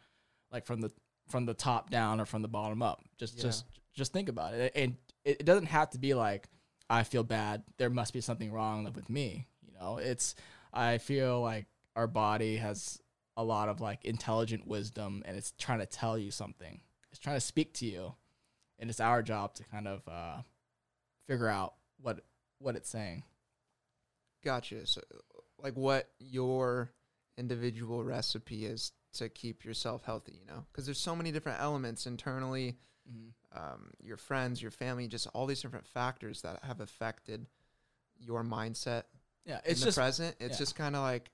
like from the from the top down or from the bottom up. Just Yeah. just just think about it. And it, it doesn't have to be like I feel bad. There must be something wrong with me. You know, it's I feel like our body has a lot of like intelligent wisdom and it's trying to tell you something. It's trying to speak to you. And it's our job to kind of uh, figure out what what it's saying. Gotcha. So, like, what your individual recipe is to keep yourself healthy, you know? Because there's so many different elements internally, um, your friends, your family, just all these different factors that have affected your mindset Yeah, in it's the just present. It's yeah. just kind of like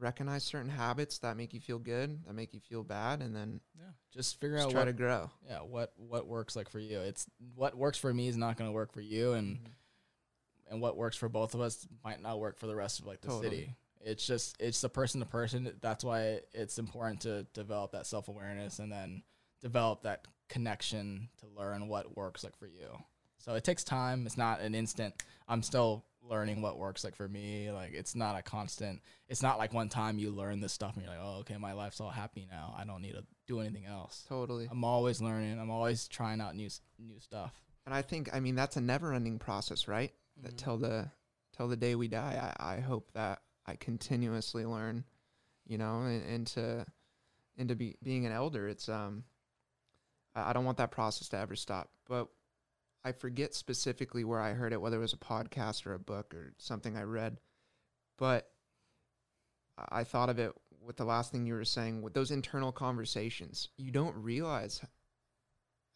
recognize certain habits that make you feel good, that make you feel bad, and then yeah, just figure just out try what to grow. yeah what what works like for you. It's what works for me is not going to work for you, and mm-hmm. and what works for both of us might not work for the rest of like the Totally. city. It's just it's the person to person. That's why it's important to develop that self awareness and then develop that connection to learn what works like for you. So it takes time. It's not an instant. I'm still learning what works like for me. Like it's not a constant. It's not like one time you learn this stuff and you're like, oh, okay, my life's all happy now. I don't need to do anything else. Totally. I'm always learning. I'm always trying out new new stuff. And I think, I mean, that's a never-ending process, right? That till the till the day we die, I, I hope that I continuously learn, you know, and, and to into be, being an elder. It's um, I don't want that process to ever stop. But I forget specifically where I heard it, whether it was a podcast or a book or something I read. But I thought of it with the last thing you were saying with those internal conversations. You don't realize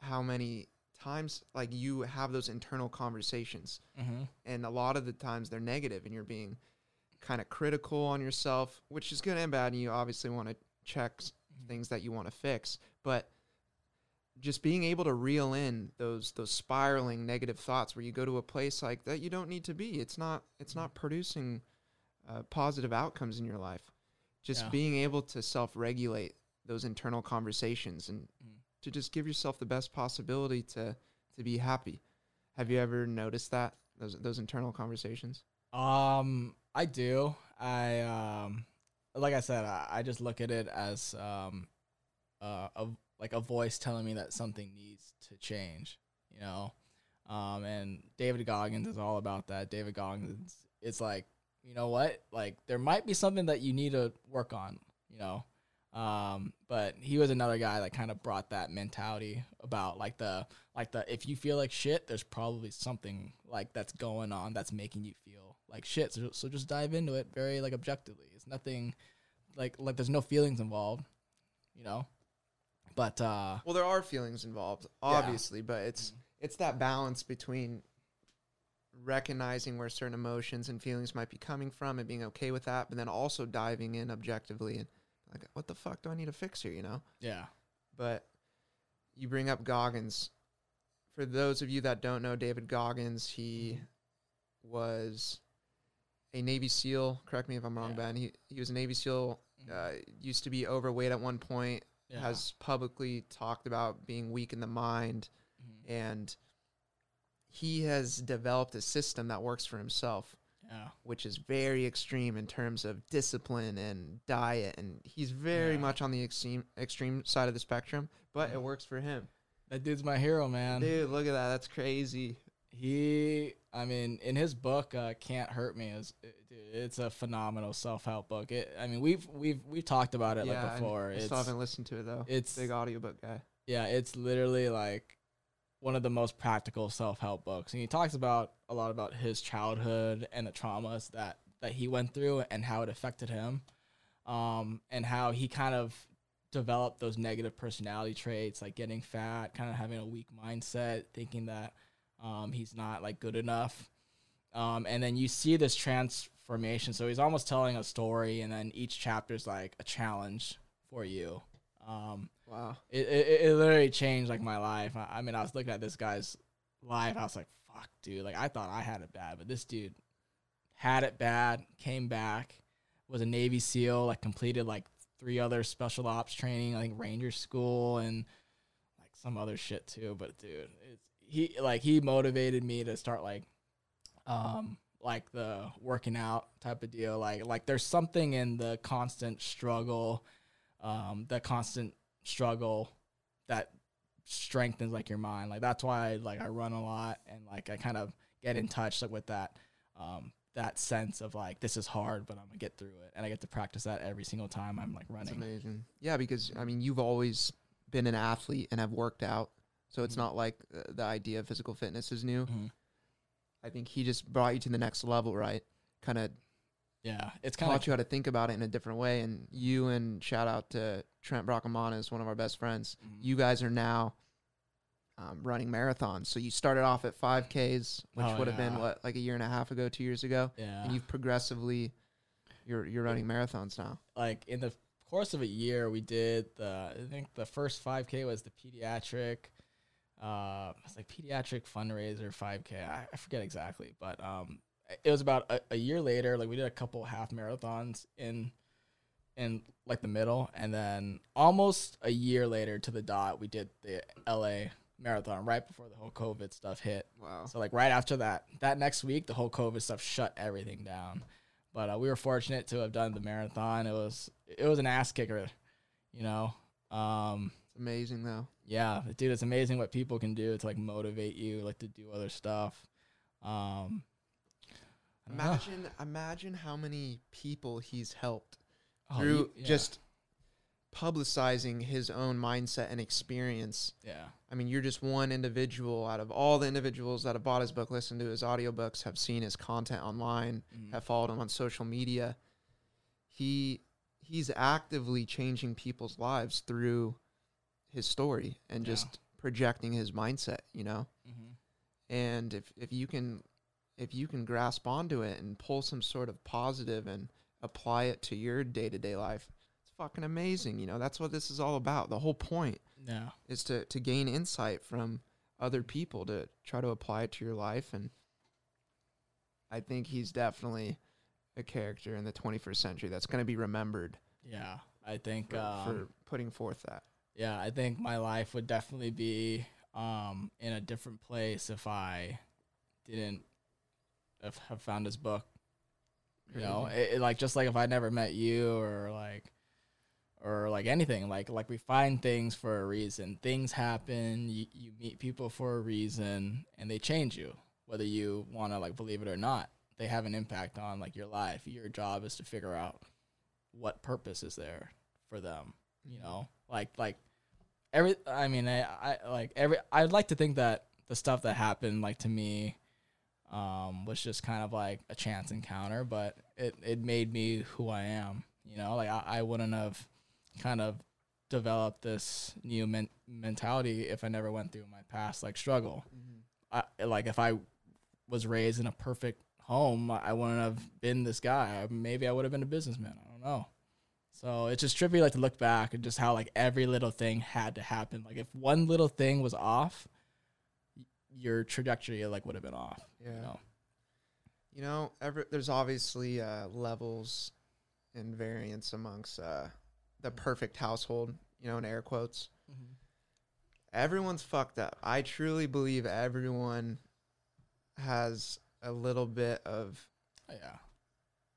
how many times like you have those internal conversations Mm-hmm. and a lot of the times they're negative and you're being kind of critical on yourself which is good and bad and you obviously want to check s- things that you want to fix but just being able to reel in those those spiraling negative thoughts where you go to a place like that you don't need to be it's not it's not producing uh, positive outcomes in your life just Yeah. being able to self-regulate those internal conversations and Mm. to just give yourself the best possibility to to be happy have you ever noticed that those those internal conversations Um, I do. I um, like I said, I, I just look at it as um, uh, a like a voice telling me that something needs to change. You know, um, and David Goggins is all about that. David Goggins, it's like you know what, like there might be something that you need to work on. You know, um, but he was another guy that kind of brought that mentality about like the like the if you feel like shit, there's probably something like that's going on that's making you feel like shit. So, so just dive into it very like objectively. It's nothing like like there's no feelings involved, you know. But uh, well there are feelings involved obviously but it's it's that balance between recognizing where certain emotions and feelings might be coming from and being okay with that but then also diving in objectively and like what the fuck do i need to fix here you know yeah, but you bring up Goggins. For those of you that don't know David Goggins, he was a Navy SEAL. Correct me if I'm wrong, Yeah. Ben. He he was a Navy SEAL. Uh, used to be overweight at one point. Yeah. Has publicly talked about being weak in the mind, Mhm. and he has developed a system that works for himself yeah, which is very extreme in terms of discipline and diet and he's very Yeah. much on the extreme extreme side of the spectrum but it works for him that dude's my hero, man. dude look at that that's crazy He, I mean, in his book, uh, "Can't Hurt Me," is it's a phenomenal self help book. It, I mean, we've we've we've talked about it yeah, like before. I it's still haven't listened to it though. it's- big audiobook guy. yeah, it's literally like one of the most practical self help books, and he talks about a lot about his childhood and the traumas that that he went through and how it affected him, um, and how he kind of developed those negative personality traits, like getting fat, kind of having a weak mindset, thinking that um, he's not like good enough, um, and then you see this transformation. So he's almost telling a story, and then each chapter is like a challenge for you. Um, Wow. it, it, it literally changed like my life. I, I mean, I was looking at this guy's life. I was like, fuck, dude. Like, I thought I had it bad, but this dude had it bad, came back, was a Navy SEAL, like, completed like three other special ops training, I think Ranger School and like some other shit too. But dude, it's, he like he motivated me to start like, um, like the working out type of deal. Like, like there's something in the constant struggle, um, the constant struggle that strengthens like your mind. Like that's why I, like I run a lot and like I kind of get in touch like with that um that sense of like this is hard but I'm gonna get through it and I get to practice that every single time I'm like That's running. amazing. Yeah, because I mean, you've always been an athlete and have worked out, so it's Mhm. not like uh, the idea of physical fitness is new. Mhm. I think he just brought you to the next level, right? Kind of Yeah, it's kind of taught you how to think about it in a different way. And you and shout out to Trent Brockamana is one of our best friends. Mhm. You guys are now um, running marathons. So you started off at 5Ks, which Oh, would have been what like a year and a half ago, two years ago, yeah. and you've progressively you're you're running marathons now. like in the course of a year we did the I think the first 5k was the pediatric uh it's like pediatric fundraiser 5k I, I forget exactly but um it was about a, a year later like we did a couple half marathons in in like the middle and then almost a year later to the dot we did the LA marathon right before the whole covid stuff hit Wow. so like right after that, that next week, the whole COVID stuff shut everything down. But uh, we were fortunate to have done the marathon. It was it was an ass kicker, you know. Um, It's amazing though. Yeah, dude, it's amazing what people can do to like motivate you, like to do other stuff. Um, I don't know. Imagine imagine how many people he's helped Oh, through yeah, just publicizing his own mindset and experience. yeah, I mean, you're just one individual out of all the individuals that have bought his book, listened to his audiobooks, have seen his content online, Mhm. have followed him on social media. He he's actively changing people's lives through his story and Yeah. just projecting his mindset, you know? Mhm. And if if you can if you can grasp onto it and pull some sort of positive and apply it to your day-to-day life, it's fucking amazing, you know? That's what this is all about. The whole point yeah, is to to gain insight from other people to try to apply it to your life and I think he's definitely a character in the 21st century that's going to be remembered yeah. I think for, um, for putting forth that. Yeah, I think my life would definitely be um in a different place if I didn't have, have found his book. You know, it, it- like just like if I never met you or like or like anything, like like we find things for a reason. Things happen. You you meet people for a reason, and they change you, whether you want to like believe it or not. They have an impact on like your life. Your job is to figure out what purpose is there for them you know like like every i mean I, I like every i'd like to think that the stuff that happened like to me um was just kind of like a chance encounter but it it made me who i am you know like i, I wouldn't have kind of developed this new men- mentality if i never went through my past like struggle I, like if I was raised in a perfect home, I wouldn't have been this guy. Maybe I would have been a businessman. I don't know. So it's just trippy, like to look back and just how like every little thing had to happen. Like if one little thing was off, your trajectory like would have been off. Yeah. You know? You know, every, there's obviously uh, levels and variance amongst uh, the perfect household, you know, in air quotes. Everyone's fucked up. I truly believe everyone has a little bit of Yeah.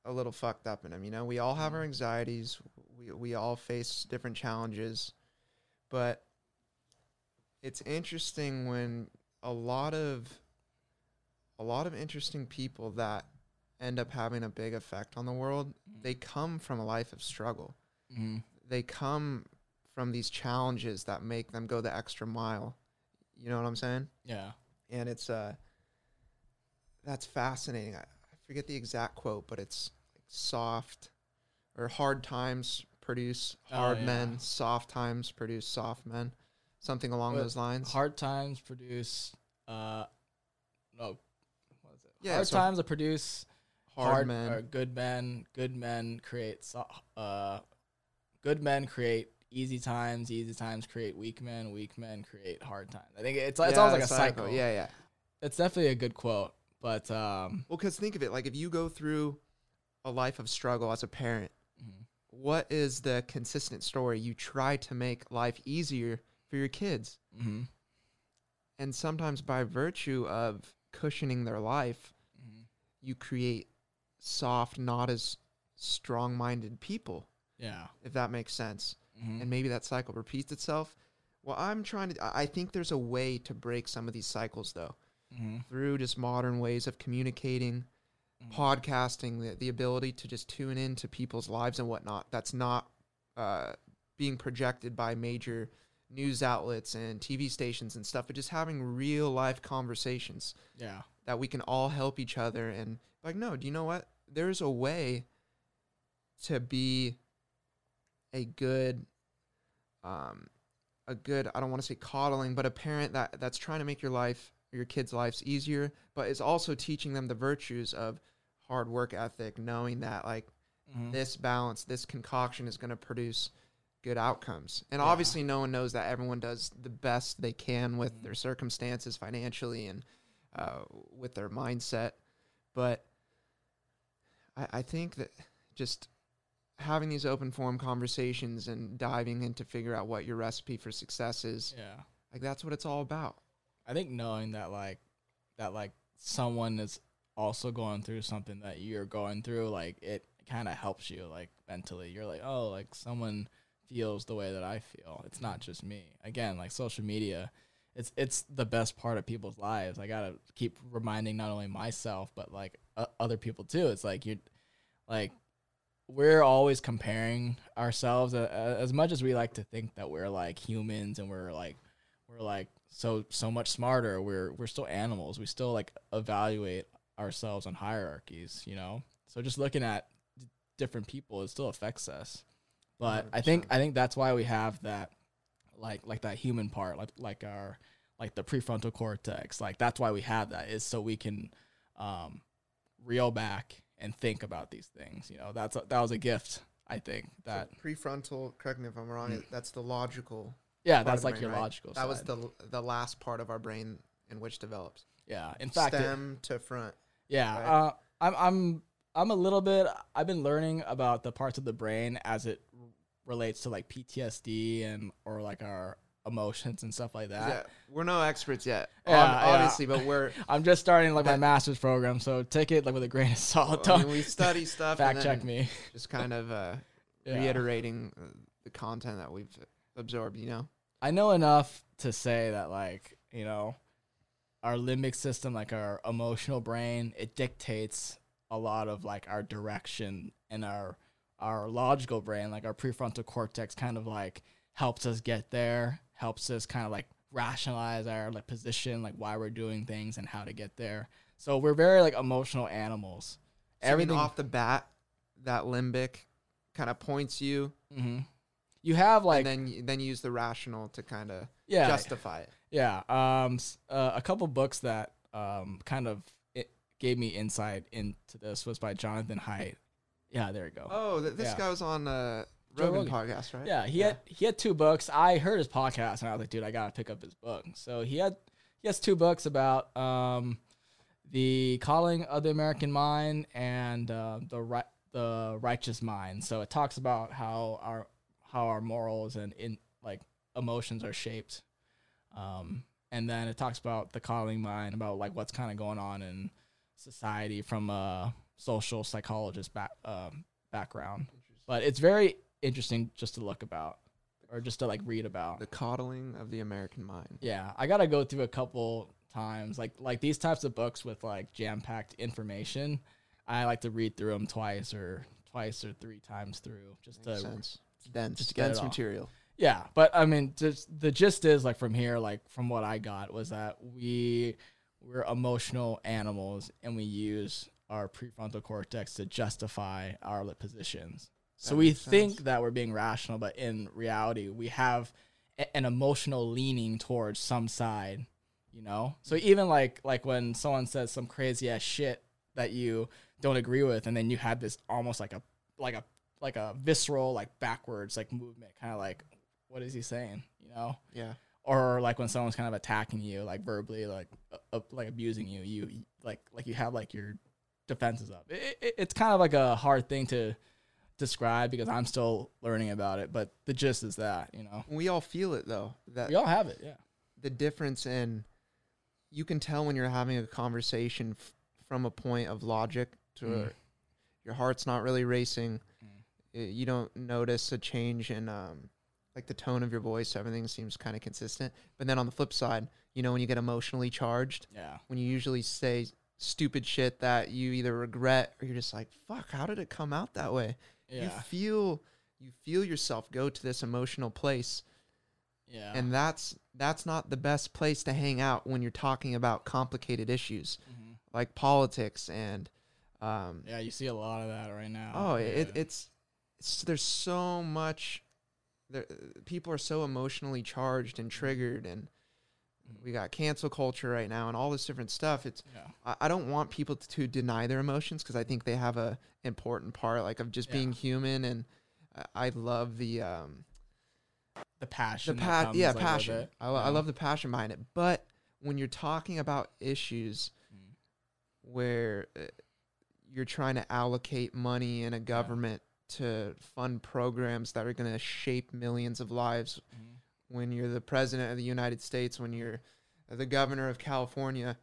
A little fucked up in them. You know, we all have our anxieties. We we all face different challenges, but it's interesting when a lot of a lot of interesting people that end up having a big effect on the world, Mm-hmm. they come from a life of struggle. Mhm. They come from these challenges that make them go the extra mile. You know what I'm saying? Yeah. And it's uh that's fascinating. I, I forget the exact quote, but it's soft or hard times produce Oh, hard yeah. men, soft times produce soft men. Something along those lines. Hard times produce uh no what is it? Yeah, hard so- times that produce hard, hard, men. or good men. Good men create so, uh good men create easy times, easy times create weak men, weak men create hard times. I think it's it's Yeah, almost like a cycle. Yeah, yeah. It's definitely a good quote, but um Well, because think of it like if you go through a life of struggle as a parent, mhm. what is the consistent story? You try to make life easier for your kids. Mhm. And sometimes by virtue of cushioning their life, Mhm. you create soft, not as strong minded people, Yeah. if that makes sense. Mhm. And maybe that cycle repeats itself. Well, I'm trying to, I think there's a way to break some of these cycles though, Mhm. through just modern ways of communicating, Mhm. podcasting, the, the ability to just tune into people's lives and whatnot. That's not uh, being projected by major news outlets and TV stations and stuff, but just having real life conversations Yeah. that we can all help each other and like no do you know what there's a way to be a good um a good i don't want to say coddling but a parent that that's trying to make your life your kids lives easier but it's also teaching them the virtues of hard work ethic knowing that like Mhm. this balance this concoction is going to produce good outcomes and Yeah. obviously no one knows that everyone does the best they can with Mhm. their circumstances financially and uh, with their mindset but I, I think that just having these open forum conversations and diving in to figure out what your recipe for success is Yeah. like that's what it's all about I think knowing that like that like someone is also going through something that you're going through, like it kind of helps you like mentally. You're like, oh, like someone feels the way that I feel. It's not just me. Again, like social media, it's it's the best part of people's lives. I gotta keep reminding not only myself but like uh, other people too. It's like you're like we're always comparing ourselves as much as we like to think that we're like humans and we're like we're like so so much smarter. We're we're still animals. We still like evaluate ourselves on hierarchies you know? So just looking at d- different people it still affects us. But i think i think that's why we have that like like that human part like like our like the prefrontal cortex. Like that's why we have that is so we can um reel back and think about these things you know? That's a, that was a gift i think that so prefrontal correct me if i'm wrong Mm. that's the logical yeah that's like brain, your right? logical that was the the last part of our brain in which develops yeah in fact it- stem to front Yeah, right? uh, I'm I'm I'm a little bit. I've been learning about the parts of the brain as it relates to like PTSD and or like our emotions and stuff like that. yeah we're no experts yet Yeah, ob- yeah. obviously but we're I'm just starting like my master's program, so take it like with a grain of salt. I Don't mean, we study stuff and fact check me. just kind of uh, reiterating uh, the content that we've absorbed you know I know enough to say that like you know, our limbic system, like our emotional brain, it dictates a lot of like our direction and our our logical brain, like our prefrontal cortex, kind of like helps us get there, helps us kind of like rationalize our like position, like why we're doing things and how to get there. So we're very like emotional animals. So, Everything off the bat that limbic kind of points you hmm You have like and then then use the rational to kind of yeah, justify it Yeah, um, uh, a couple books that um kind of it gave me insight into this was by Jonathan Haidt. Yeah, there you go. oh th- this Yeah. guy was on uh rogan, Rogan. podcast right yeah, he had he had two books. I heard his podcast and I was like, dude, I gotta pick up his book. So he had he has two books about um the coddling of the American mind and uh, the right the righteous mind. So it talks about how our how our morals and in like emotions are shaped. Um, and then it talks about the coddling mind, about like what's kind of going on in society from a social psychologist back um, background. But it's very interesting just to look about or just to like read about. the coddling of the american mind Yeah, I gotta go through a couple times. Like like these types of books with like jam packed information, I like to read through them twice or twice or three times through just Makes to sense. Dense. just to get dense material. yeah. But I mean, just the gist is like from here, like from what I got was that we we're emotional animals and we use our prefrontal cortex to justify our positions. So we makes think that we're being rational, but in reality, we have a- an emotional leaning towards some side, you know? So even like like when someone says some crazy ass shit that you don't agree with and then you have this almost like a like a like a visceral like backwards like movement kind of like what is he saying, you know? Yeah. Or like when someone's kind of attacking you like verbally like uh, like abusing you, you like like you have like your defenses up. It, it, it's kind of like a hard thing to describe because I'm still learning about it, but the gist is that, you know. We all feel it though. That We all have it, yeah. the difference in you can tell when you're having a conversation f- from a point of logic to Mm. your heart's not really racing. Uh, You don't notice a change in um, like the tone of your voice. Everything seems kind of consistent. But then on the flip side, you know when you get emotionally charged, Yeah. when you usually say stupid shit that you either regret or you're just like, "Fuck, how did it come out that way?" Yeah. You feel you feel yourself go to this emotional place Yeah. and that's that's not the best place to hang out when you're talking about complicated issues Mhm. like politics and um Yeah, you see a lot of that right now. oh Yeah. it's, it's there's so much there, people are so emotionally charged and triggered and Mhm. we got cancel culture right now and all this different stuff it's yeah. I, I don't want people to, to deny their emotions because I think they have a important part like of just Yeah. being human and I- I love the um The the passion. that pa- comes, yeah like, passion I, lo- I love the passion behind it but when you're talking about issues Mm. where uh, you're trying to allocate money in a government to fund programs that are going to shape millions of lives Mhm. when you're the president of the United States when you're the governor of California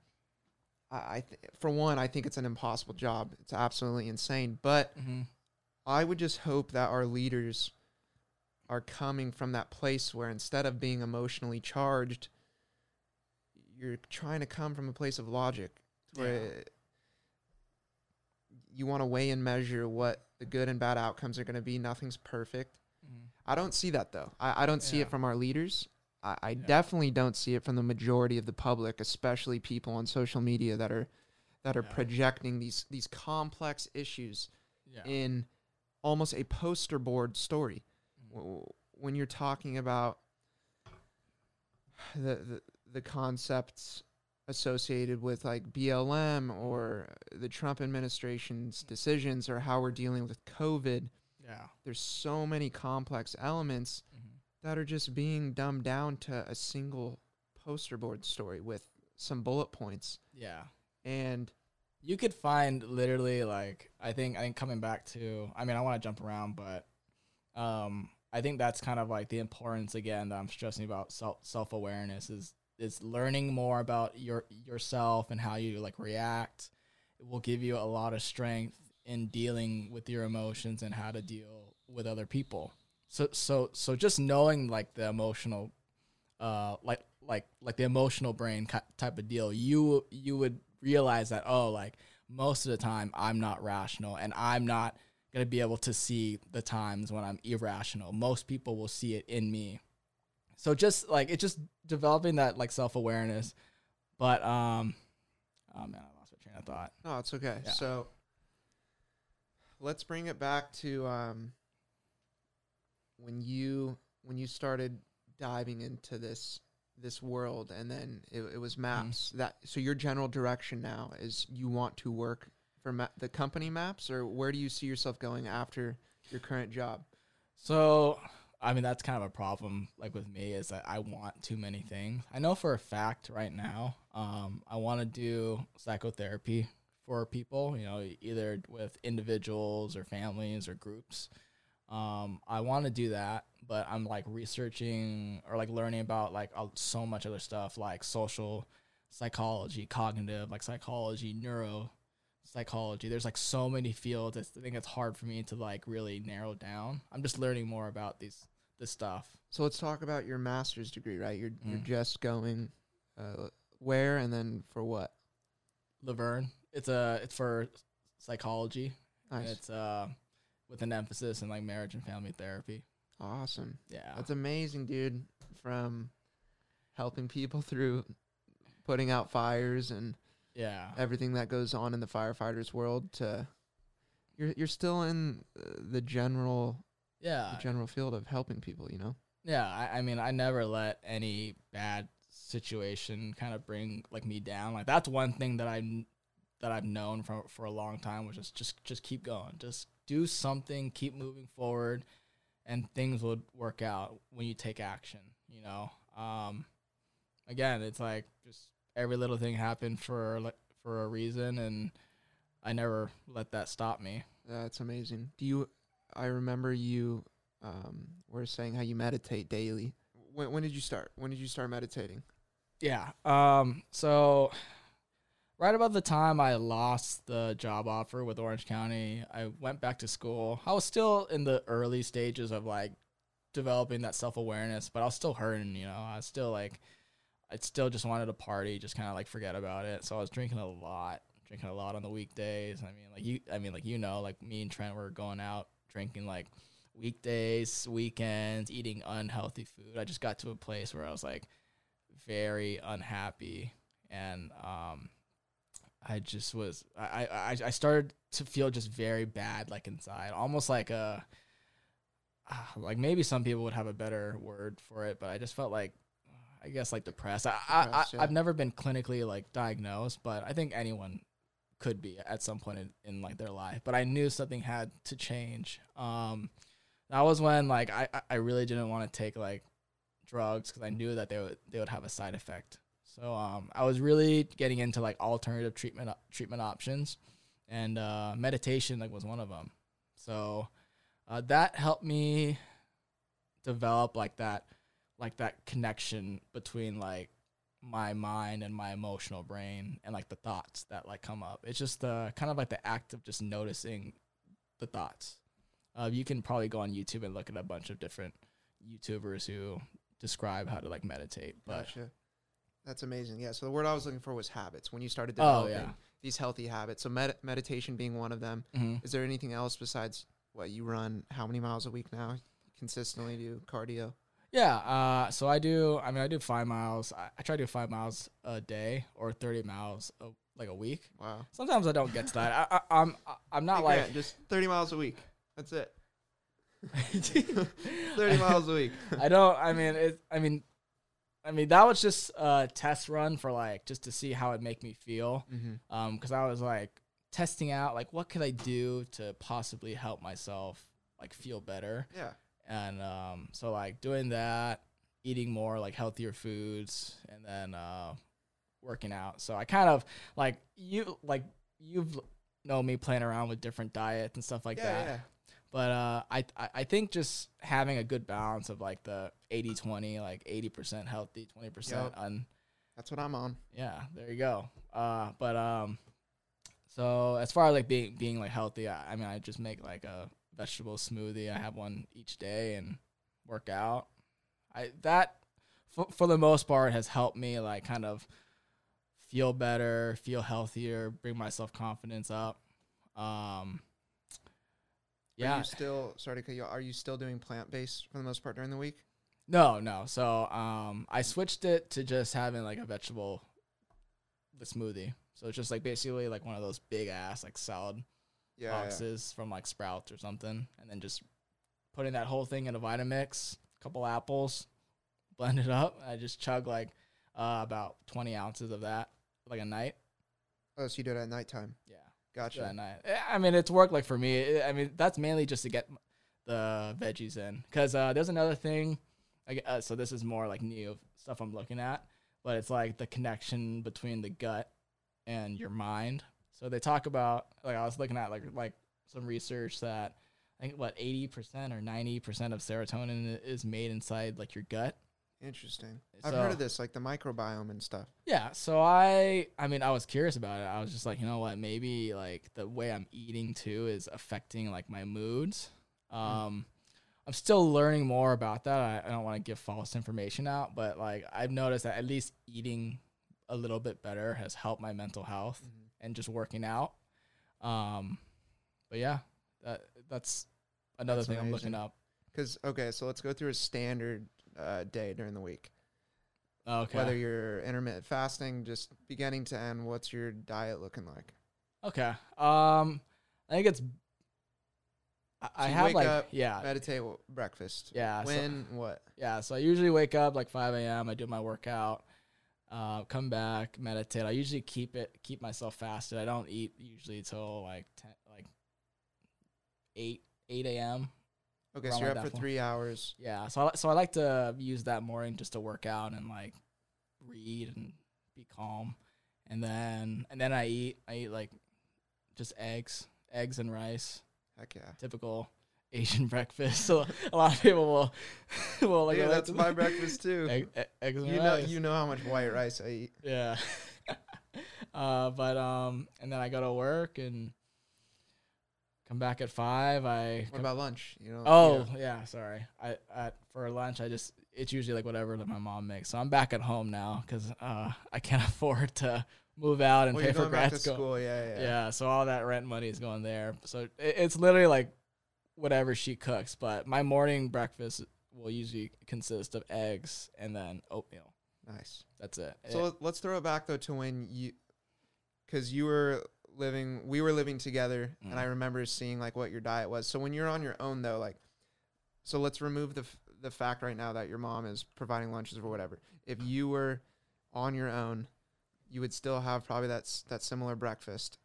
I, th- for one I think it's an impossible job it's absolutely insane but Mhm. I would just hope that our leaders are coming from that place where instead of being emotionally charged, you're trying to come from a place of logic where you want to weigh and measure what the good and bad outcomes are going to be. Nothing's perfect. Mhm. I don't see that though. I, I don't see it from our leaders. I, I Yeah. definitely don't see it from the majority of the public, especially people on social media that are that are Yeah. projecting these these complex issues Yeah. in almost a poster board story Mhm. When you're talking about the, the the concepts associated with like BLM or the Trump administration's decisions or how we're dealing with COVID Yeah. there's so many complex elements Mhm. that are just being dumbed down to a single poster board story with some bullet points Yeah. and You could find literally like I think I think coming back to I mean I want to jump around but um I think that's kind of like the importance again that I'm stressing about self self awareness is is learning more about your yourself and how you like react. It will give you a lot of strength in dealing with your emotions and how to deal with other people. So so so just knowing like the emotional uh like like like the emotional brain type of deal you you would realize that oh like most of the time i'm not rational and i'm not going to be able to see the times when i'm irrational most people will see it in me so just like it just developing that like self-awareness but um oh man i lost my train of thought. No it's okay. Yeah. so let's bring it back to um when you when you started diving into this this world and then it, it was MAPS. That so your general direction now is you want to work for ma- the company MAPS or where do you see yourself going after your current job? So, I mean, that's kind of a problem. Like with me, is that I want too many things. I know for a fact right now, um, I want to do psychotherapy for people. You know, either with individuals or families or groups. Um, I want to do that, but I'm like researching or like learning about like uh, so much other stuff, like social psychology, cognitive, like psychology, neuro psychology. There's like so many fields. I think it's hard for me to like really narrow down. I'm just learning more about these this stuff. so let's talk about your master's degree right you're you're Mm. just going uh, where and then for what? La Verne. It's a it's for psychology. Nice. It's uh with an emphasis in like marriage and family therapy. awesome. Yeah. That's amazing, dude. From helping people through putting out fires and yeah. everything that goes on in the firefighters world to you're you're still in uh, the general Yeah. the general field of helping people, you know. Yeah, I, I mean, I never let any bad situation kind of bring like me down. Like that's one thing that I that I've known for for a long time, which is just just keep going, just do something, keep moving forward, and things will work out when you take action. You know, um, again, it's like just every little thing happened for like for a reason, and I never let that stop me. That's amazing. Do you I remember you um were saying how you meditate daily. When when did you start? When did you start meditating? Yeah. Um. So, right about the time I lost the job offer with Orange County, I went back to school. I was still in the early stages of like developing that self awareness, but I was still hurting. You know, I was still like, I still just wanted to party, just kind of like forget about it. So I was drinking a lot, drinking a lot on the weekdays. I mean, like you, I mean, like you know, like me and Trent were going out drinking like weekdays, weekends, eating unhealthy food. I just got to a place where I was like very unhappy and um I just was I, I I started to feel just very bad like inside almost like a ah, like maybe some people would have a better word for it but I just felt like I guess like depressed I, I, Depressed, I yeah. I've never been clinically like diagnosed but I think anyone could be at some point in, in like their life but I knew something had to change um that was when like I I- really didn't want to take like drugs because I knew that they would they would have a side effect. So um, I was really getting into like alternative treatment treatment options, and uh, meditation like was one of them. So uh, that helped me develop like that like that connection between like my mind and my emotional brain and like the thoughts that like come up. It's just the kind of like the act of just noticing the thoughts. Uh, you can probably go on YouTube and look at a bunch of different YouTubers who describe how to like meditate. But Gotcha. That's amazing. Yeah. So the word I was looking for was habits. When you started Oh, developing yeah. these healthy habits, so med- meditation being one of them. Mhm. Is there anything else besides what you run? How many miles a week now? Consistently do cardio. Yeah, uh, so I do. I mean, I do five miles. I, I try to do five miles a day or thirty miles a, like a week. Wow. Sometimes I don't get to that. I, I, I'm I'm not Hey, like Grant, just thirty miles a week. That's it. Thirty miles a week. I don't. I mean, it. I mean, I mean that was just a test run for like just to see how it make me feel. Mm-hmm. Um, because I was like testing out like what could I do to possibly help myself like feel better. Yeah. And um, so like doing that, eating more like healthier foods, and then uh, working out. So I kind of like you like you've known me playing around with different diets and stuff like yeah, that. yeah. But uh, I I think just having a good balance of like the 80-20, like eighty percent healthy, twenty percent Yep. un That's what I'm on. yeah, there you go. Uh, but um, so as far as like being being like healthy, I, I mean, I just make like a vegetable smoothie. I have one each day and work out. I that for for the most part has helped me like kind of feel better, feel healthier, bring my self confidence up. Um, Are yeah, you still sorry to cut you. Are you still doing plant based for the most part during the week? No, no. So um, I switched it to just having like a vegetable, the smoothie. So it's just like basically like one of those big ass like salad Yeah. boxes from like Sprouts or something, and then just putting that whole thing in a Vitamix, a couple apples, blend it up. I just chug like uh, about twenty ounces of that like a night. Oh, so you do it at nighttime. Yeah, Gotcha. that night. I mean, it's worked like for me. I mean, that's mainly just to get the veggies in. Cause uh, there's another thing. Like, uh, so this is more like new stuff I'm looking at, but it's like the connection between the gut and your mind. So they talk about like I was looking at like like some research that I think what 80% or 90% of serotonin is made inside like your gut. Interesting. I've heard of this, like the microbiome and stuff. Yeah, so I I mean I was curious about it. I was just like, you know what, maybe like the way I'm eating too is affecting like my moods. Um I'm still learning more about that. I, I don't want to give false information out, but like I've noticed that at least eating a little bit better has helped my mental health Mhm. And just working out. Um, but yeah, that that's another That's thing I'm looking up. Because okay, so let's go through a standard uh, day during the week. Okay. Whether you're intermittent fasting, just beginning to end, what's your diet looking like? okay. Um, I think it's. I, I So you have wake like up, yeah Meditate, breakfast. yeah so- When what? Yeah, so I usually wake up like 5 a.m. I do my workout, uh, come back, meditate. I usually keep it, keep myself fasted. I don't eat usually till like 10, like 8, 8 a.m. Okay, so you're up for point. three hours. Yeah, so I, so I like to use that morning just to work out and like read and be calm, and then and then I eat. I eat like just eggs, eggs and rice, Heck yeah. typical Asian breakfast. So a lot of people will will like yeah, that's my breakfast too. Egg, e- and you know, rice. you know how much white rice I eat. Yeah. uh, but um, and then I go to work and come back at five. I What about lunch? You know. oh know, yeah, sorry. I at for lunch I just it's usually like whatever that my mom makes. So I'm back at home now because uh I can't afford to move out and well, pay for grad school. school. Yeah, yeah. Yeah. so all that rent money is going there. So it, it's literally like whatever she cooks. But my morning breakfast will usually consist of eggs and then oatmeal. Nice. That's it. So It- let- let's throw it back though to when you, because you were living, we were living together, and I Mm. remember seeing like what your diet was. So when you're on your own though, like, so let's remove the f- the fact right now that your mom is providing lunches or whatever. If you were on your own, you would still have probably that s- that similar breakfast,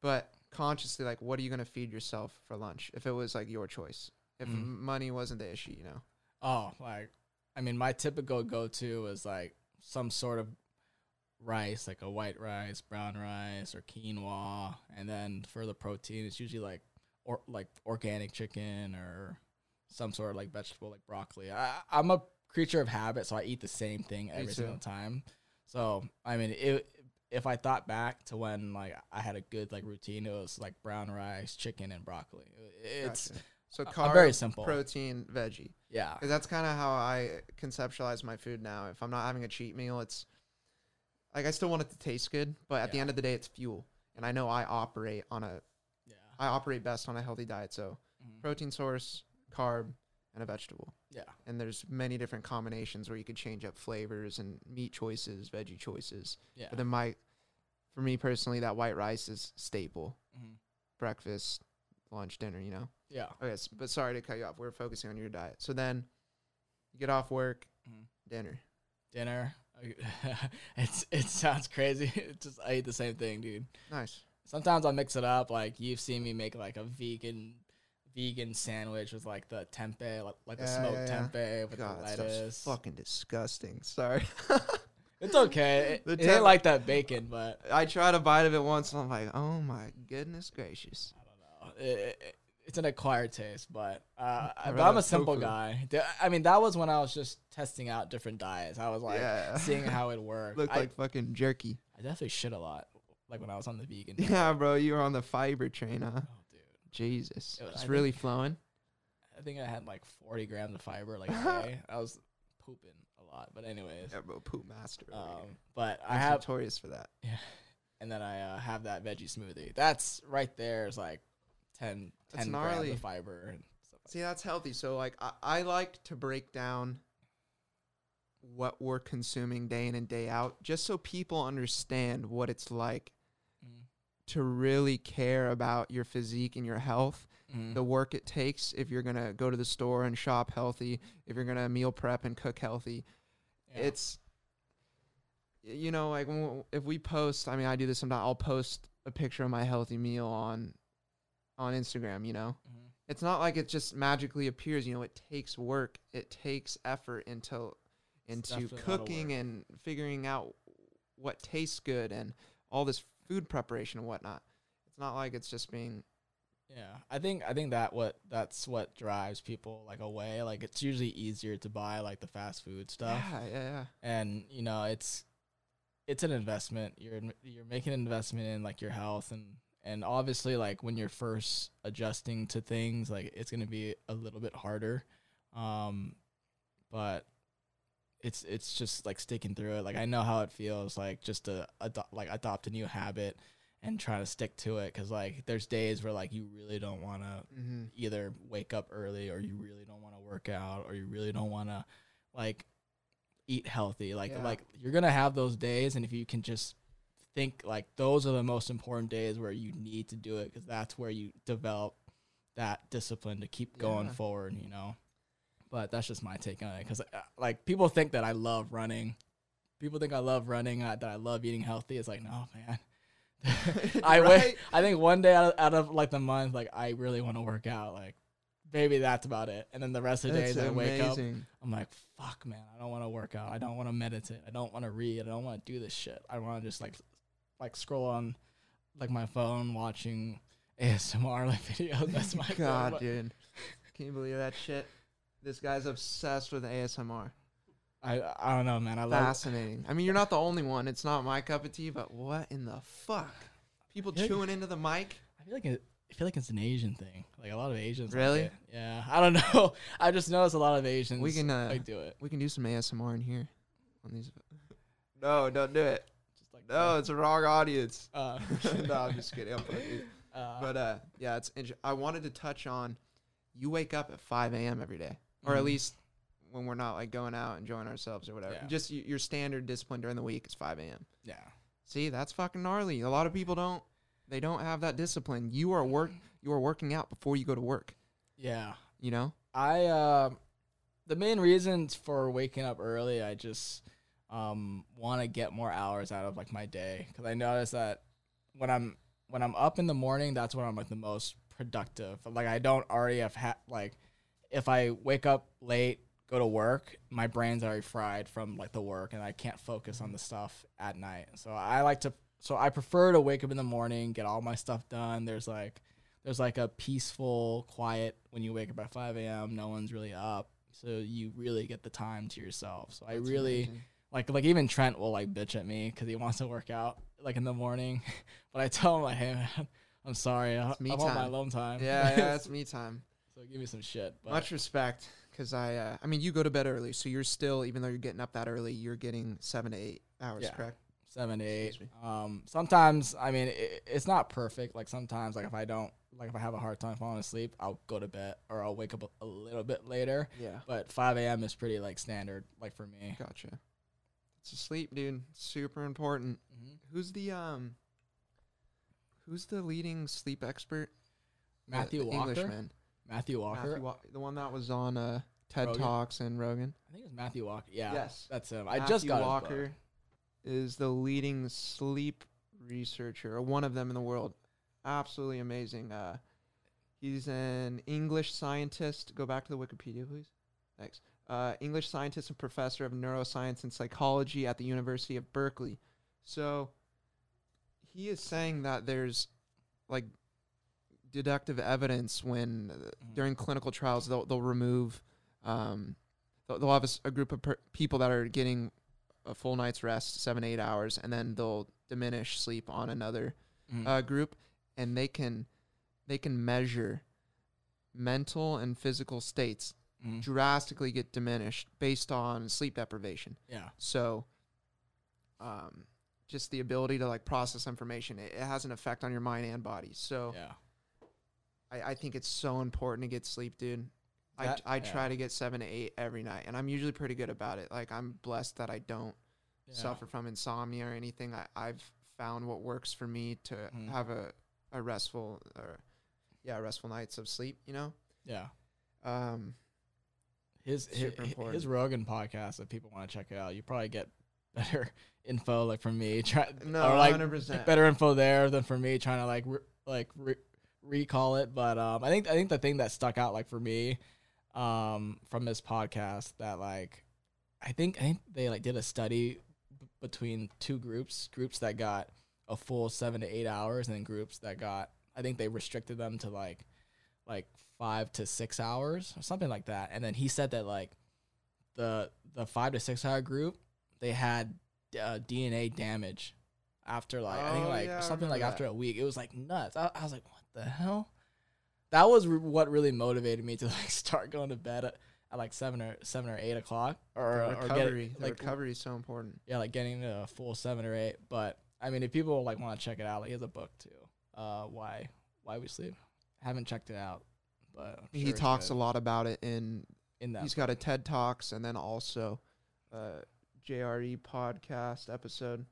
but consciously, like, what are you gonna feed yourself for lunch if it was like your choice? If Mm. money wasn't the issue, you know. Oh, like I mean, my typical go-to is like some sort of rice, like a white rice, brown rice, or quinoa, and then for the protein, it's usually like or like organic chicken or some sort of like vegetable, like broccoli. I, I'm a creature of habit, so I eat the same thing every single time. So I mean, it, if I thought back to when like I had a good like routine, it was like brown rice, chicken, and broccoli. It's Gotcha. so uh, carb, very simple. protein, veggie. Yeah, that's kind of how I conceptualize my food now. If I'm not having a cheat meal, it's like I still want it to taste good, but at the end of the day, it's fuel. And I know I operate on a yeah, I operate best on a healthy diet. So Mhm. protein source, carb, and a vegetable. yeah. And there's many different combinations where you could change up flavors and meat choices, veggie choices. Yeah. But then my, for me personally, that white rice is staple. Mhm. Breakfast, lunch, dinner. You know. Yeah. Okay, s- but sorry to cut you off. We're focusing on your diet. So then, you get off work, Mhm. dinner. Dinner. it's it sounds crazy. It's just I eat the same thing, dude. Nice. Sometimes I'll mix it up. Like you've seen me make like a vegan vegan sandwich with like the tempeh, like, like the smoked yeah, yeah. tempeh with God, the lettuce. fucking disgusting. Sorry. It's okay. It, The it ain't like that bacon, but I tried a bite of it once, and I'm like, oh my goodness gracious. I don't know. It, it, it's an acquired taste, but uh, but I'm a simple tofu. guy. I mean, that was when I was just testing out different diets. I was like Yeah. seeing how it worked. Looked I, like fucking jerky. I definitely shit a lot, like when I was on the vegan. Yeah, bro, you were on the fiber train, huh? Oh, dude. Jesus, Yo, it's I really flowing. I think I had like 40 grams of fiber like a day. I was pooping a lot, but anyways. Yeah, bro, poop master. over here. Um, but I have, notorious for that. yeah, and then I uh, have that veggie smoothie. That's right there is like 10, That's 10 grams gnarly. of fiber and stuff. Like See, that's healthy. So, like, I, I like to break down what we're consuming day in and day out, just so people understand what it's like. To really care about your physique and your health Mhm. the work it takes if you're gonna go to the store and shop healthy, if you're gonna meal prep and cook healthy. Yeah. It's you know like when w- if we post, I mean I do this sometimes. I'll post a picture of my healthy meal on on Instagram. You know, Mhm. it's not like it just magically appears. You know, it takes work. It takes effort into into definitely a lot of cooking and figuring out what tastes good and all this food preparation and whatnot. It's not like it's just being Yeah, I think I think that what that's what drives people like away. Like it's usually easier to buy like the fast food stuff, yeah, yeah, yeah. and you know it's it's an investment. You're you're making an investment in like your health and and obviously like when you're first adjusting to things, like it's gonna be a little bit harder. Um, but it's it's just like sticking through it. Like I know how it feels like just to adopt like adopt a new habit and try to stick to it because like there's days where like you really don't want to Mm-hmm. either wake up early or you really don't want to work out or you really don't want to like eat healthy like Yeah. like you're gonna have those days and if you can just think like those are the most important days where you need to do it because that's where you develop that discipline to keep going forward you know but that's just my take on it because like people think that i love running people think i love running uh, that i love eating healthy it's like no man I Right? wait. I think one day out of, out of like the month, like I really want to work out. Like maybe that's about it. And then the rest of the That's days I wake up. I'm like, fuck, man, I don't want to work out. I don't want to meditate. I don't want to read. I don't want to do this shit. I want to just like, like scroll on, like my phone watching ASMR like videos. That's my God, dude. Can you believe that shit? This guy's obsessed with ASMR. I I don't know, man. I love. Fascinating. I mean, you're not the only one. It's not my cup of tea, but what in the fuck? People chewing into the mic? I feel like it, I feel like it's an Asian thing. Like a lot of Asians. like Really? it. yeah. I don't know. I just noticed a lot of Asians. We can, uh, like do it. We can do some ASMR in here on these. No, don't do it. Just like No, it's a wrong audience. Uh, no, I'm just kidding. I'm uh, But uh, yeah, it's. Inter- I wanted to touch on. You wake up at 5 a.m. every day, or at Mhm. least when we're not like going out enjoying ourselves or whatever. Yeah. Just y- your standard discipline during the week is 5 a.m. yeah. See, that's fucking gnarly. A lot of people don't. They don't have that discipline. You are work. You are working out before you go to work. Yeah. You know. I uh, the main reasons for waking up early, I just um want to get more hours out of like my day because I notice that when I'm when I'm up in the morning, that's when I'm like the most productive. Like I don't already have ha- like if I wake up late, go to work, my brain's already fried from like the work, and I can't focus on the stuff at night. So I like to. So I prefer to wake up in the morning, get all my stuff done. There's like there's like a peaceful, quiet when you wake up at 5 a.m. No one's really up, so you really get the time to yourself. So I really amazing. like like even Trent will like bitch at me because he wants to work out like in the morning, but I tell him like, hey man, I'm sorry, I, It's me I want my alone time. Yeah, yeah, it's me time. So give me some shit. But Much respect, because I. Uh, I mean, you go to bed early, so you're still, even though you're getting up that early, you're getting seven to eight hours, Yeah. correct? seven to eight. Um, sometimes I mean it, it's not perfect. Like sometimes like if I don't like if I have a hard time falling asleep, I'll go to bed or I'll wake up a, a little bit later. Yeah. But 5 a.m. is pretty like standard like for me. Gotcha. It's a sleep, dude. Super important. Mhm. Who's the um? Who's the leading sleep expert? The- Matthew the Walker? Englishman. Matthew Walker. Matthew Wa- the one that was on uh TED Rogan? Talks and Rogan. I think it's Matthew Walker. Yeah. Yes. That's him. I Matthew just got his book. Walker is the leading sleep researcher, or one of them in the world. Absolutely amazing. Uh, he's an English scientist. Go back to the Wikipedia, please. Thanks. Uh, English scientist and professor of neuroscience and psychology at the University of Berkeley. So he is saying that there's like deductive evidence when uh, Mhm. during clinical trials they'll they'll remove um, they'll, they'll have a, a group of per- people that are getting a full night's rest, seven eight hours, and then they'll diminish sleep on another Mhm. uh, group, and they can they can measure mental and physical states Mhm. drastically get diminished based on sleep deprivation. Yeah. So, um, just the ability to like process information, it, it has an effect on your mind and body. So, Yeah. I, I think it's so important to get sleep, dude. I, That- I yeah. try to get seven to eight every night, and I'm usually pretty good about it. Like I'm blessed that I don't yeah. suffer from insomnia or anything. I, I've found what works for me to Mhm. have a, a restful or yeah, restful nights of sleep. You know, Yeah. um, His his, his. Rogan podcast. If people want to check it out, you probably get better info like from me. Try no, or like hundred percent. better info there than for me trying to like re- like re- recall it. But um, I think I think the thing that stuck out like for me, um, from this podcast that like, I think I think they like did a study b- between two groups, groups that got a full seven to eight hours, and then groups that got I think they restricted them to like like five to six hours or something like that. And then he said that like the the five to six hour group they had uh, DNA damage after like I think Oh, like yeah, something like remember after a week. It was like nuts. I, I was like, what the hell? That was re- what really motivated me to like start going to bed at, at like seven or seven or eight o'clock, or, The or get- the like recovery is so important. yeah, like getting to a full seven or eight. But I mean, if people like want to check it out, like he has a book too. Uh, why why we sleep? haven't checked it out, but I'm he sure talks a lot about it in. in that. He's got a TED Talks and then also a JRE podcast episode.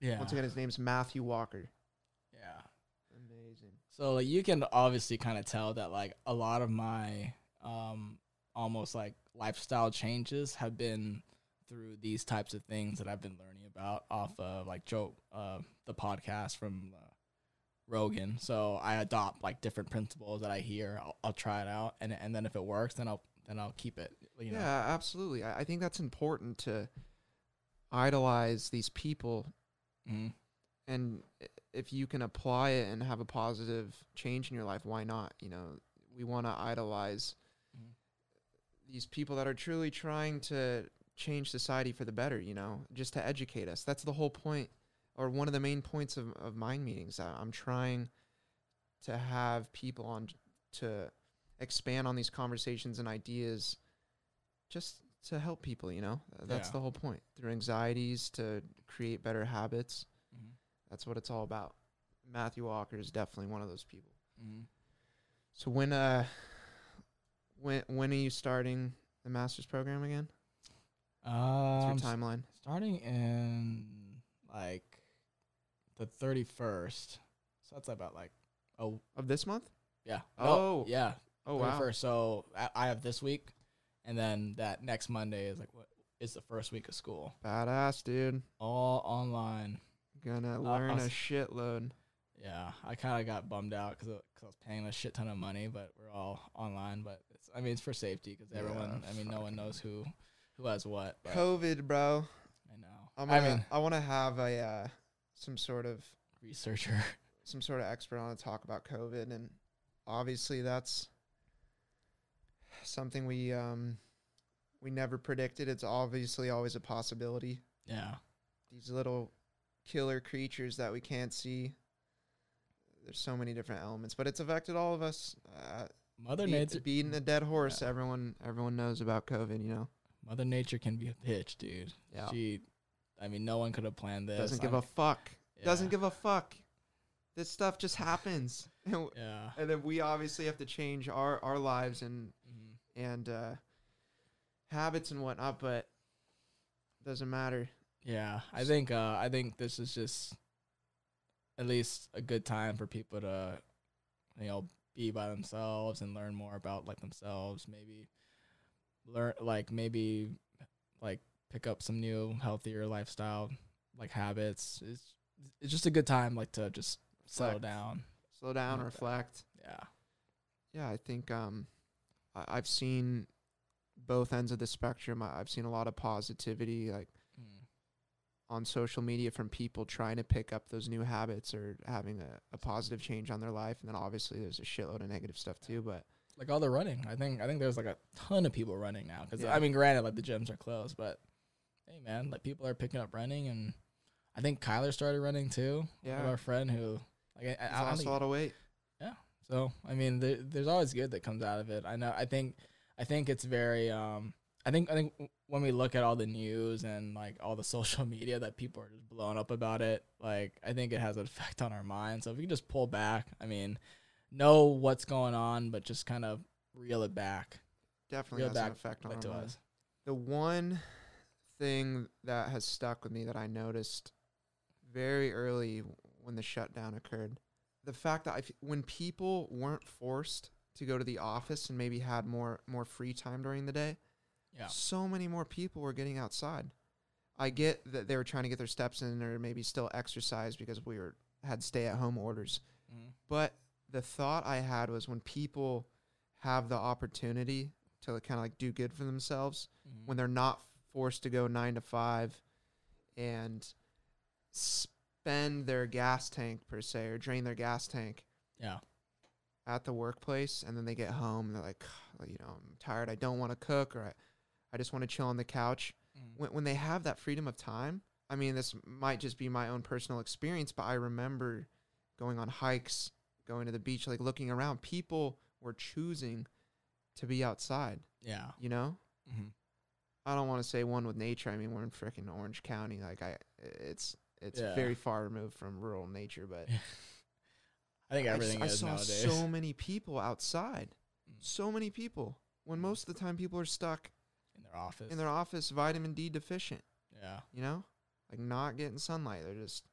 yeah, Once again, his name's Matthew Walker. So like you can obviously kind of tell that like a lot of my um almost like lifestyle changes have been through these types of things that I've been learning about off of like Joe uh the podcast from uh, Rogan. So I adopt like different principles that I hear. I'll, I'll try it out and and then if it works then I'll then I'll keep it. You know. Yeah, absolutely. I, I think that's important to idolize these people, Mhm. and if you can apply it and have a positive change in your life, why not? You know, we want to idolize Mhm. these people that are truly trying to change society for the better. You know, just to educate us. That's the whole point, or one of the main points of of mind meetings. I, I'm trying to have people on to expand on these conversations and ideas just to help people, you know? That's Yeah. the whole point. Through anxieties to create better habits. That's what it's all about. Matthew Walker is definitely one of those people. Mhm. So when uh when when are you starting the master's program again? What's Um, your timeline? starting in like the 31st. So that's about like oh Of this month? yeah. Oh. yeah. Oh wow. 31st. So I, I have this week and then that next Monday is like what is the first week of school. Badass, dude. All online. Gonna learn a shitload. Yeah, I kind of got bummed out because I was paying a shit ton of money, but we're all online. But it's, I mean, it's for safety because everyone. Yeah, I mean, no one knows who who has what. COVID, bro. I know. I'm I mean, I want to have a uh, some sort of researcher. some sort of expert on to talk about COVID, and obviously that's something we um we never predicted. It's obviously always a possibility. yeah. These little killer creatures that we can't see. There's so many different elements, but it's affected all of us. Uh, Mother beat- Nature. beating a dead horse. Yeah. Everyone, everyone knows about COVID. You know, Mother Nature can be a bitch, dude. Yeah. She, I mean, no one could have planned this. doesn't give I'm- a fuck. Doesn't give a fuck. This stuff just happens, and Yeah. and then we obviously have to change our our lives and Mhm. and uh, habits and whatnot, but doesn't matter. Yeah. I think. Uh, I think this is just at least a good time for people to, you know, be by themselves and learn more about like themselves. Maybe learn like maybe like pick up some new healthier lifestyle like habits. It's it's just a good time like to just Reflect. down. Slow down, Like that. reflect. Yeah. Yeah, I think um, I, I've seen both ends of the spectrum. I, I've seen a lot of positivity, like. On social media, from people trying to pick up those new habits or having a, a positive change on their life. And then obviously there's a shitload of negative stuff too. But like all the running. I think I think there's like a ton of people running now. Because Yeah. I mean, granted, like the gyms are closed, but hey, man, like people are picking up running, and I think Kyler started running too. Yeah. our friend who like I, I, He's I don't lost a lot of weight. Yeah. So. I mean, there, there's always good that comes out of it. I know. I think I think it's very. Um, I think I think when we look at all the news and like all the social media that people are just blowing up about it, like I think it has an effect on our minds. So if we can just pull back, I mean, know what's going on, but just kind of reel it back. Definitely Reel has an effect on our to minds. us. The one thing that has stuck with me that I noticed very early when the shutdown occurred, the fact that I f when people weren't forced to go to the office and maybe had more more free time during the day, Yeah. so many more people were getting outside. I get that they were trying to get their steps in or maybe still exercise because we were had stay at home orders. Mhm. But the thought I had was when people have the opportunity to kind of like do good for themselves, Mhm. when they're not forced to go nine to five and spend their gas tank per se or drain their gas tank yeah. at the workplace and then they get home and they're like, you know, I'm tired. I don't want to cook or I, I just want to chill on the couch. Mhm. When, when they have that freedom of time, I mean, this might just be my own personal experience, but I remember going on hikes, going to the beach, like looking around. People were choosing to be outside. Yeah. You know, Mm-hmm. I don't want to say one with nature. I mean, we're in freaking Orange County. Like I, it's it's Yeah. very far removed from rural nature, but I think everything I is saw nowadays. so many people outside. Mm. So many people. When most of the time people are stuck their office. in their office, vitamin D deficient. yeah. You know, like not getting sunlight. They're just.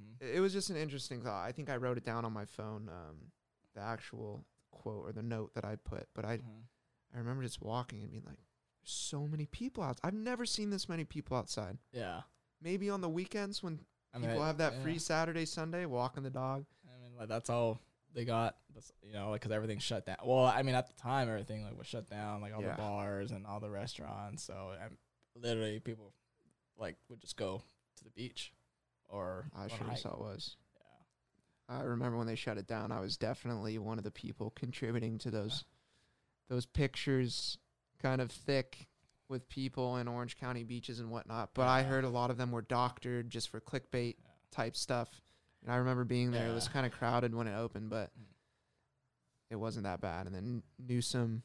Mhm. It it was just an interesting thought. I think I wrote it down on my phone. Um, the actual quote or the note that I put, but I Mhm. I remember just walking and being like, "There's so many people out. I've never seen this many people outside. Yeah. Maybe on the weekends when I people have that yeah. free Saturday, Sunday, walking the dog. I mean, like that's all they got. You know, like because everything's shut down. Well, I mean, at the time, everything like was shut down, like all Yeah. the bars and all the restaurants. So I'm literally people like would just go to the beach or I sure as hell was. Yeah. I remember when they shut it down. I was definitely one of the people contributing to those those pictures, kind of thick with people in Orange County beaches and whatnot. But I heard a lot of them were doctored just for clickbait Yeah. type stuff. And I remember being there. It was kind of crowded when it opened, but Mm. it wasn't that bad. And then Newsom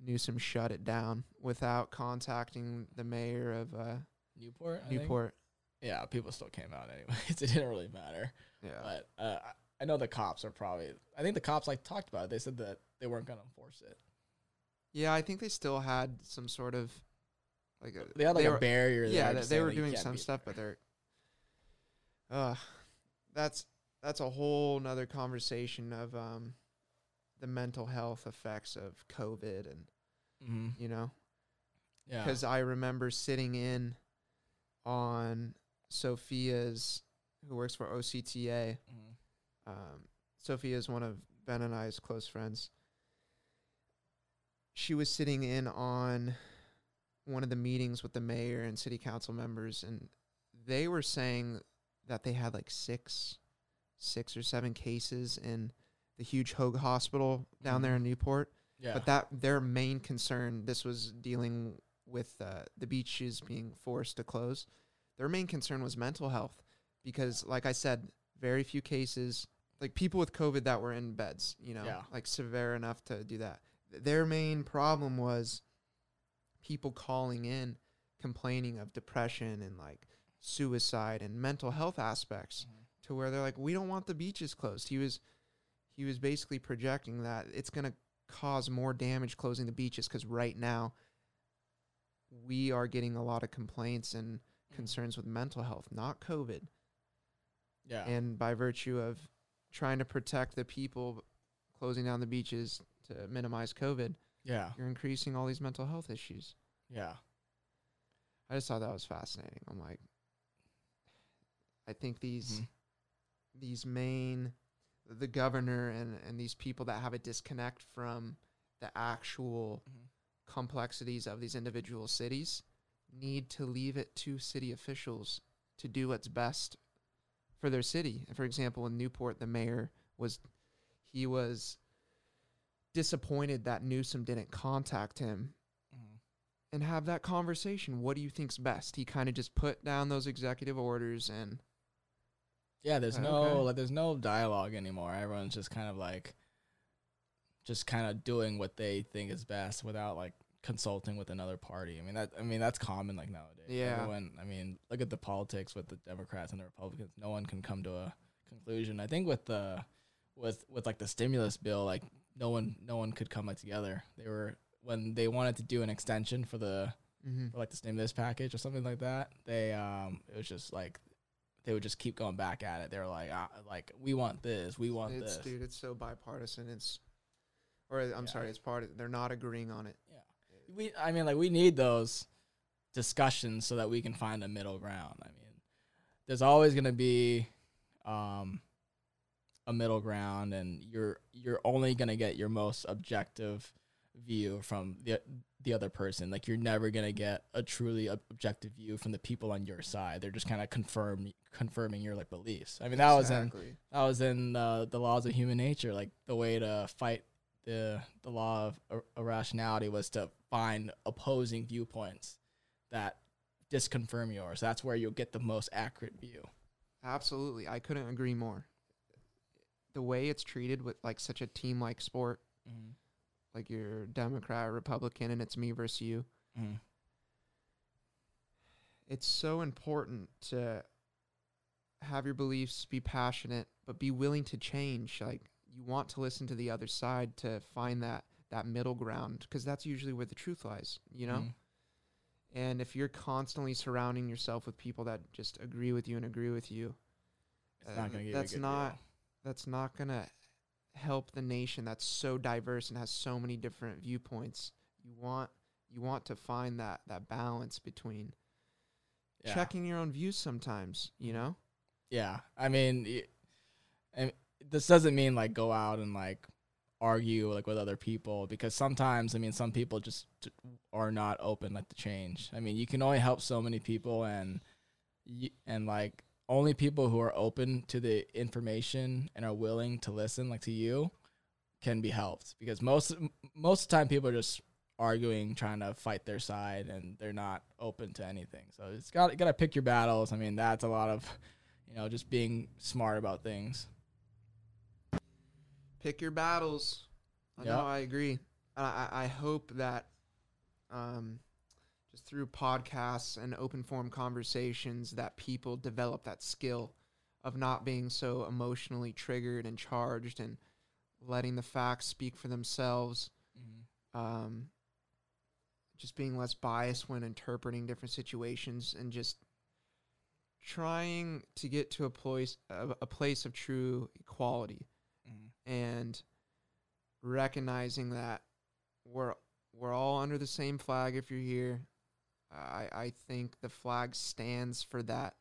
Newsom shut it down without contacting the mayor of uh, Newport. I think? Newport. Yeah, people still came out anyways. it didn't really matter. Yeah. But uh, I- know the cops are probably. I think the cops like talked about it. They said that they weren't gonna enforce it. Yeah, I think they still had some sort of like a, They had like they a were- barrier. Yeah, they, they were doing some stuff, there. but they're uh that's that's a whole nother conversation of um the mental health effects of COVID and Mhm. you know Yeah. because I remember sitting in on Sophia's who works for OCTA. Mhm. Um, Sophia is one of Ben and I's close friends. She was sitting in on one of the meetings with the mayor and city council members, and they were saying that they had like six, six or seven cases in the huge Hoag Hospital down there in Newport. Yeah. But that their main concern, this was dealing with uh, the beaches being forced to close. Their main concern was mental health because, like I said, very few cases, like people with COVID that were in beds, you know, Yeah. like severe enough to do that. Their main problem was people calling in complaining of depression and like suicide and mental health aspects Mhm. to where they're like, we don't want the beaches closed. He was, he was basically projecting that it's gonna cause more damage closing the beaches because right now we are getting a lot of complaints and Mhm. concerns with mental health, not COVID. Yeah. And by virtue of trying to protect the people closing down the beaches to minimize COVID, yeah. you're increasing all these mental health issues. Yeah. I just thought that was fascinating. I'm like, I think these Mhm. these main the governor and and these people that have a disconnect from the actual Mhm. complexities of these individual cities need to leave it to city officials to do what's best for their city. For example, in Newport, the mayor was he was disappointed that Newsom didn't contact him Mhm. and have that conversation. What do you think's best? He kind of just put down those executive orders and Yeah, there's Uh, no okay. like there's no dialogue anymore. Everyone's just kind of like just kind of doing what they think is best without like consulting with another party. I mean that I mean that's common like nowadays. Yeah. Everyone I mean, look at the politics with the Democrats and the Republicans. No one can come to a conclusion. I think with the with with like the stimulus bill, like no one no one could come like together. They were when they wanted to do an extension for the for like the stimulus package or something like that. They um it was just like they would just keep going back at it. They were like ah, like we want this, we want it's this. dude, it's so bipartisan. It's or I'm Yeah. sorry, it's part. They're not agreeing on it. Yeah. We I mean like we need those discussions so that we can find a middle ground. I mean, there's always going to be um a middle ground and you're you're only going to get your most objective view from the the other person. Like you're never going to get a truly objective view from the people on your side. They're just kind of confirm confirming your like beliefs. I mean, that was in that was in uh, the laws of human nature. Like the way to fight the the law of ir- irrationality was to find opposing viewpoints that disconfirm yours. That's where you'll get the most accurate view. Absolutely, I couldn't agree more. The way it's treated with like such a team like sport, Mm-hmm. Like you're Democrat or Republican, and it's me versus you. Mm-hmm. It's so important to have your beliefs, be passionate, but be willing to change. Like you want to listen to the other side to find that that middle ground because that's usually where the truth lies. You know. Mm-hmm. And if you're constantly surrounding yourself with people that just agree with you and agree with you, uh, not that's good not that's not gonna help the nation that's so diverse and has so many different viewpoints. You want you want to find that that balance between Yeah. checking your own views sometimes, you know? Yeah, I mean, y- and this doesn't mean like go out and like argue like with other people because sometimes I mean some people just are not open like to change. I mean, you can only help so many people and and like only people who are open to the information and are willing to listen like to you can be helped because most most of the time people are just arguing trying to fight their side and they're not open to anything. So it's got got to pick your battles. I mean, that's a lot of you know, just being smart about things. Pick your battles. I Yeah. know I agree. I, I hope that um through podcasts and open form conversations that people develop that skill of not being so emotionally triggered and charged and letting the facts speak for themselves. Um, just being less biased when interpreting different situations and just trying to get to a place a, a place of true equality and recognizing that we're we're all under the same flag if you're here i i think the flag stands for that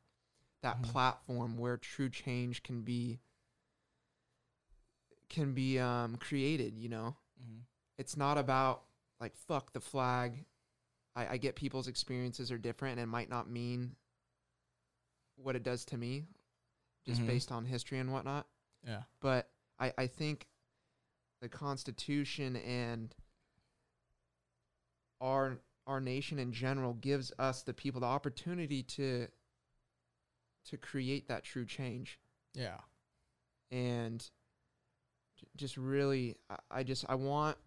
that Mhm. platform where true change can be can be um created you know it's not about like fuck the flag. I, I get people's experiences are different and it might not mean what it does to me, just Mhm. based on history and whatnot. Yeah. But I, I think the Constitution and our our nation in general gives us the people the opportunity to to create that true change. Yeah. and just really I, I just i want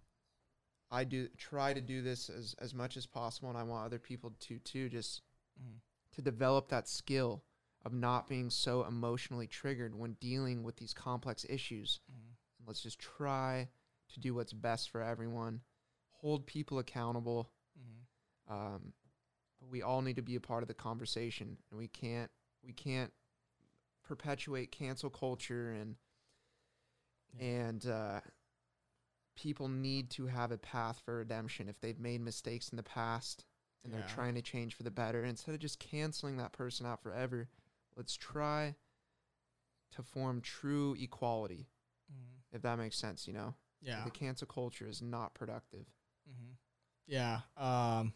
i do try to do this as as much as possible and i want other people to too just mm-hmm. to develop that skill of not being so emotionally triggered when dealing with these complex issues. Mm-hmm. Let's just try to do what's best for everyone. Hold people accountable um, but we all need to be a part of the conversation and we can't we can't perpetuate cancel culture and and uh, people need to have a path for redemption if they've made mistakes in the past and they're trying to change for the better instead of just canceling that person out forever let's try to form true equality if that makes sense you know Yeah. the cancel culture is not productive Mm-hmm. Yeah. Um,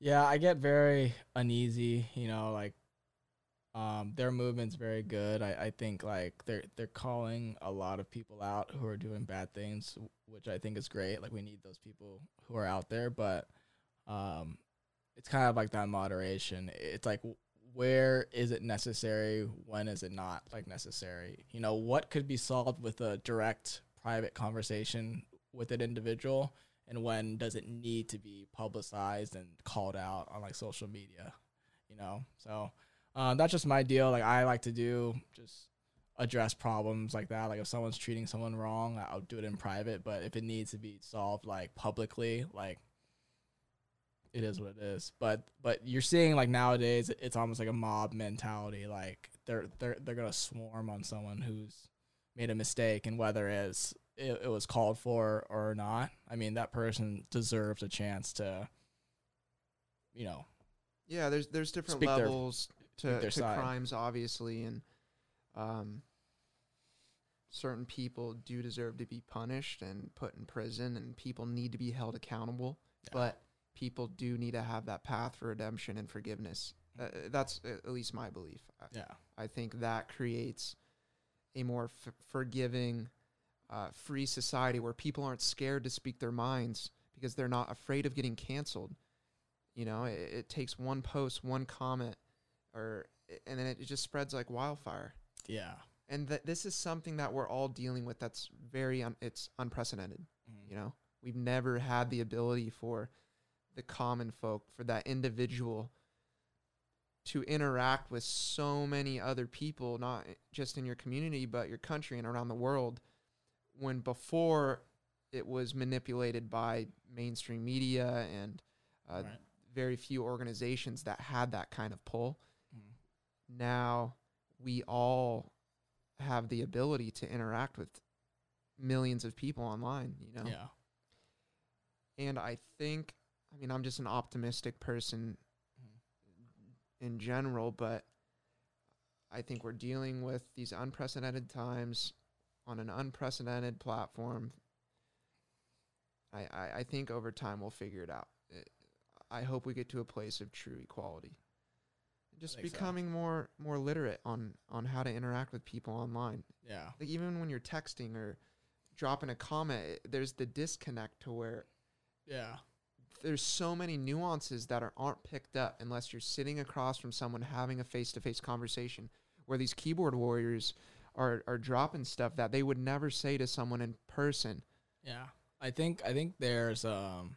yeah, I get very uneasy, you know, like um, their movement's very good. I, I think like they're they're calling a lot of people out who are doing bad things, which I think is great. Like we need those people who are out there, but um, it's kind of like that moderation. It's like where is it necessary? When is it not like necessary? You know, what could be solved with a direct private conversation with an individual and when does it need to be publicized and called out on like social media you know? So uh, that's just my deal. Like i like to do just address problems like that. Like if someone's treating someone wrong i'll do it in private. But if it needs to be solved like publicly like it is what it is. But but you're seeing like nowadays it's almost like a mob mentality. Like they're they're they're gonna swarm on someone who's made a mistake. And whether it's it, it was called for or not i mean that person deserves a chance to you know Yeah, there's there's different Speak their- levels to, to crimes, obviously, and um, certain people do deserve to be punished and put in prison, and people need to be held accountable. Yeah. But people do need to have that path for redemption and forgiveness. Uh, that's at least my belief. Yeah I think that creates a more f- forgiving, uh, free society where people aren't scared to speak their minds because they're not afraid of getting canceled. You know, it, it takes one post, one comment, or and then it just spreads like wildfire. yeah and that this is something that we're all dealing with that's very un- it's unprecedented Mhm. you know we've never had the ability for the common folk for that individual to interact with so many other people not just in your community but your country and around the world when before it was manipulated by mainstream media and uh, Right. very few organizations that had that kind of pull Mhm. now we all have the ability to interact with millions of people online you know Yeah. and i think i mean i'm just an optimistic person Mhm. in general but i think we're dealing with these unprecedented times on an unprecedented platform i i, I think over time we'll figure it out It- i hope we get to a place of true equality just think so. becoming more more literate on on how to interact with people online Yeah. like even when you're texting or dropping a comment it- there's the disconnect to where Yeah. there's so many nuances that are, aren't picked up unless you're sitting across from someone having a face-to-face conversation where these keyboard warriors are, are dropping stuff that they would never say to someone in person Yeah, I think I think there's um,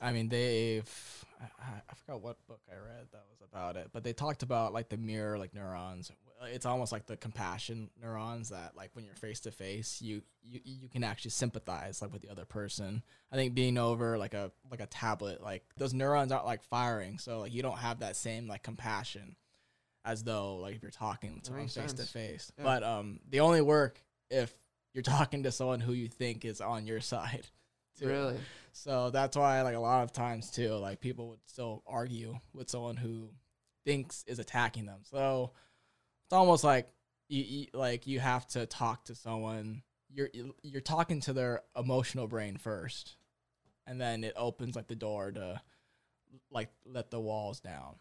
I mean they've I, I- forgot what book I read that was about it, but they talked about like the mirror like neurons. It's almost like the compassion neurons that like when you're face to face, you you you can actually sympathize like with the other person. I think being over like a like a tablet, like those neurons aren't like firing, so like you don't have that same like compassion as though like if you're talking to someone makes face to face. But um, they only work if you're talking to someone who you think is on your side. too. really So that's why, like a lot of times too, like people would still argue with someone who thinks is attacking them. So it's almost like you, you like you have to talk to someone. You're you're talking to their emotional brain first, and then it opens like the door to like let the walls down.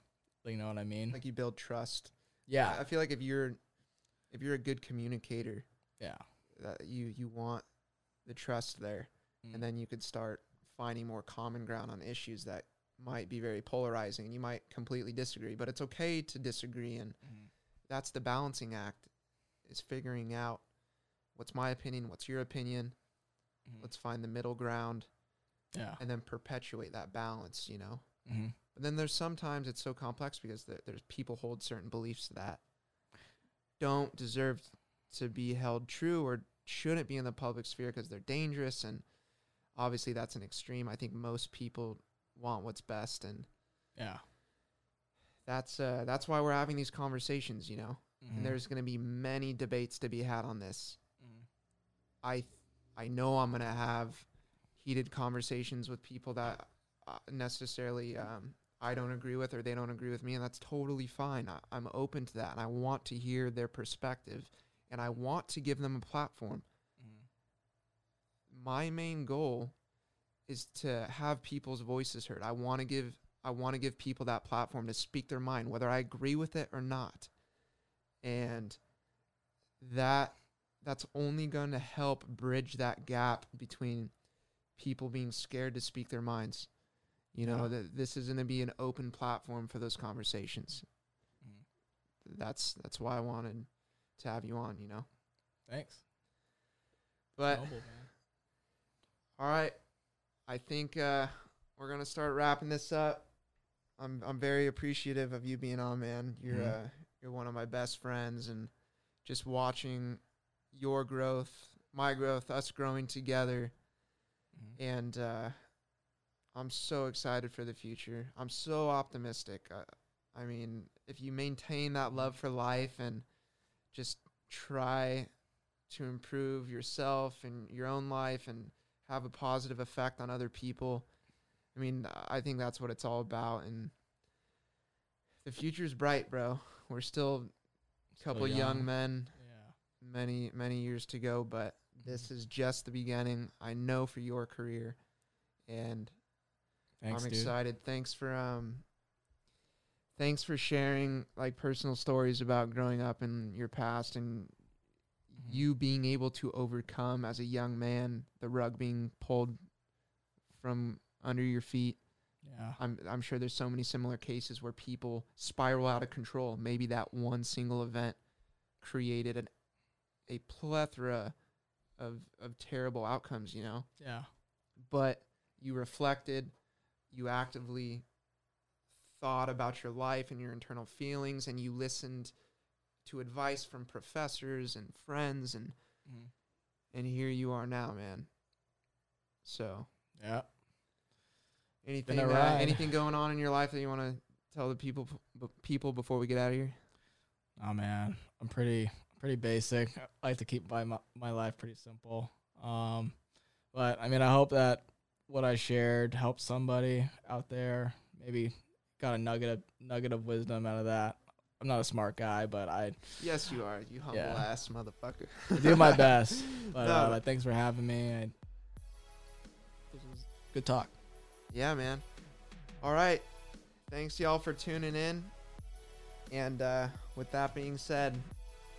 You know what I mean? like you build trust yeah, i feel like if you're if you're a good communicator yeah. that you you want the trust there Mm. and then you could start finding more common ground on issues that might be very polarizing and you might completely disagree but it's okay to disagree and Mhm. that's the balancing act is figuring out what's my opinion what's your opinion Mhm. let's find the middle ground yeah. and then perpetuate that balance you know hmm but then there's sometimes it's so complex because there, there's people hold certain beliefs that don't deserve to be held true or shouldn't be in the public sphere because they're dangerous and obviously that's an extreme i think most people want what's best and Yeah. that's uh that's why we're having these conversations you know Mhm. and there's going to be many debates to be had on this Mhm. I th- I know I'm gonna have heated conversations with people that uh, necessarily um, I don't agree with or they don't agree with me, and that's totally fine. I, I'm open to that, and I want to hear their perspective, and I want to give them a platform. Mhm. My main goal is to have people's voices heard. I want to give I want to give people that platform to speak their mind, whether I agree with it or not, and that that's only going to help bridge that gap between people being scared to speak their minds. You know, Yeah. that this is going to be an open platform for those conversations. Mhm. That's that's why I wanted to have you on, you know. Thanks. But Noble, all right, I think uh, we're gonna start wrapping this up. I'm I'm very appreciative of you being on, man. You're Mhm. uh, you're one of my best friends, and just watching your growth, my growth, us growing together, Mhm. and uh, I'm so excited for the future. I'm so optimistic. Uh, I mean, if you maintain that love for life and just try to improve yourself and your own life and have a positive effect on other people, I mean, I think that's what it's all about. And the future's bright, bro. We're still a couple young men Yeah. many many years to go but this is just the beginning i know for your career and Thanks, i'm dude. excited thanks for um thanks for sharing like personal stories about growing up in your past and Mhm. you being able to overcome as a young man the rug being pulled from under your feet Yeah. i'm i'm sure there's so many similar cases where people spiral out of control maybe that one single event created an a plethora of of terrible outcomes, you know. Yeah. But you reflected, you actively thought about your life and your internal feelings and you listened to advice from professors and friends and Mhm. and here you are now, man. So, Yeah. anything uh, anything going on in your life that you want to tell the people b- people before we get out of here? Oh man, I'm pretty pretty basic. I like to keep my my, my life pretty simple. Um, but I mean, I hope that what I shared helped somebody out there. Maybe got a nugget of nugget of wisdom out of that. I'm not a smart guy, but I, Yes, you are. You humble Yeah. ass motherfucker. I do my best. But No. uh, thanks for having me. I, this was good talk. Yeah, man. All right. Thanks, y'all, for tuning in. And uh, with that being said,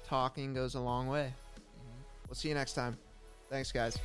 talking goes a long way. We'll see you next time. Thanks, guys.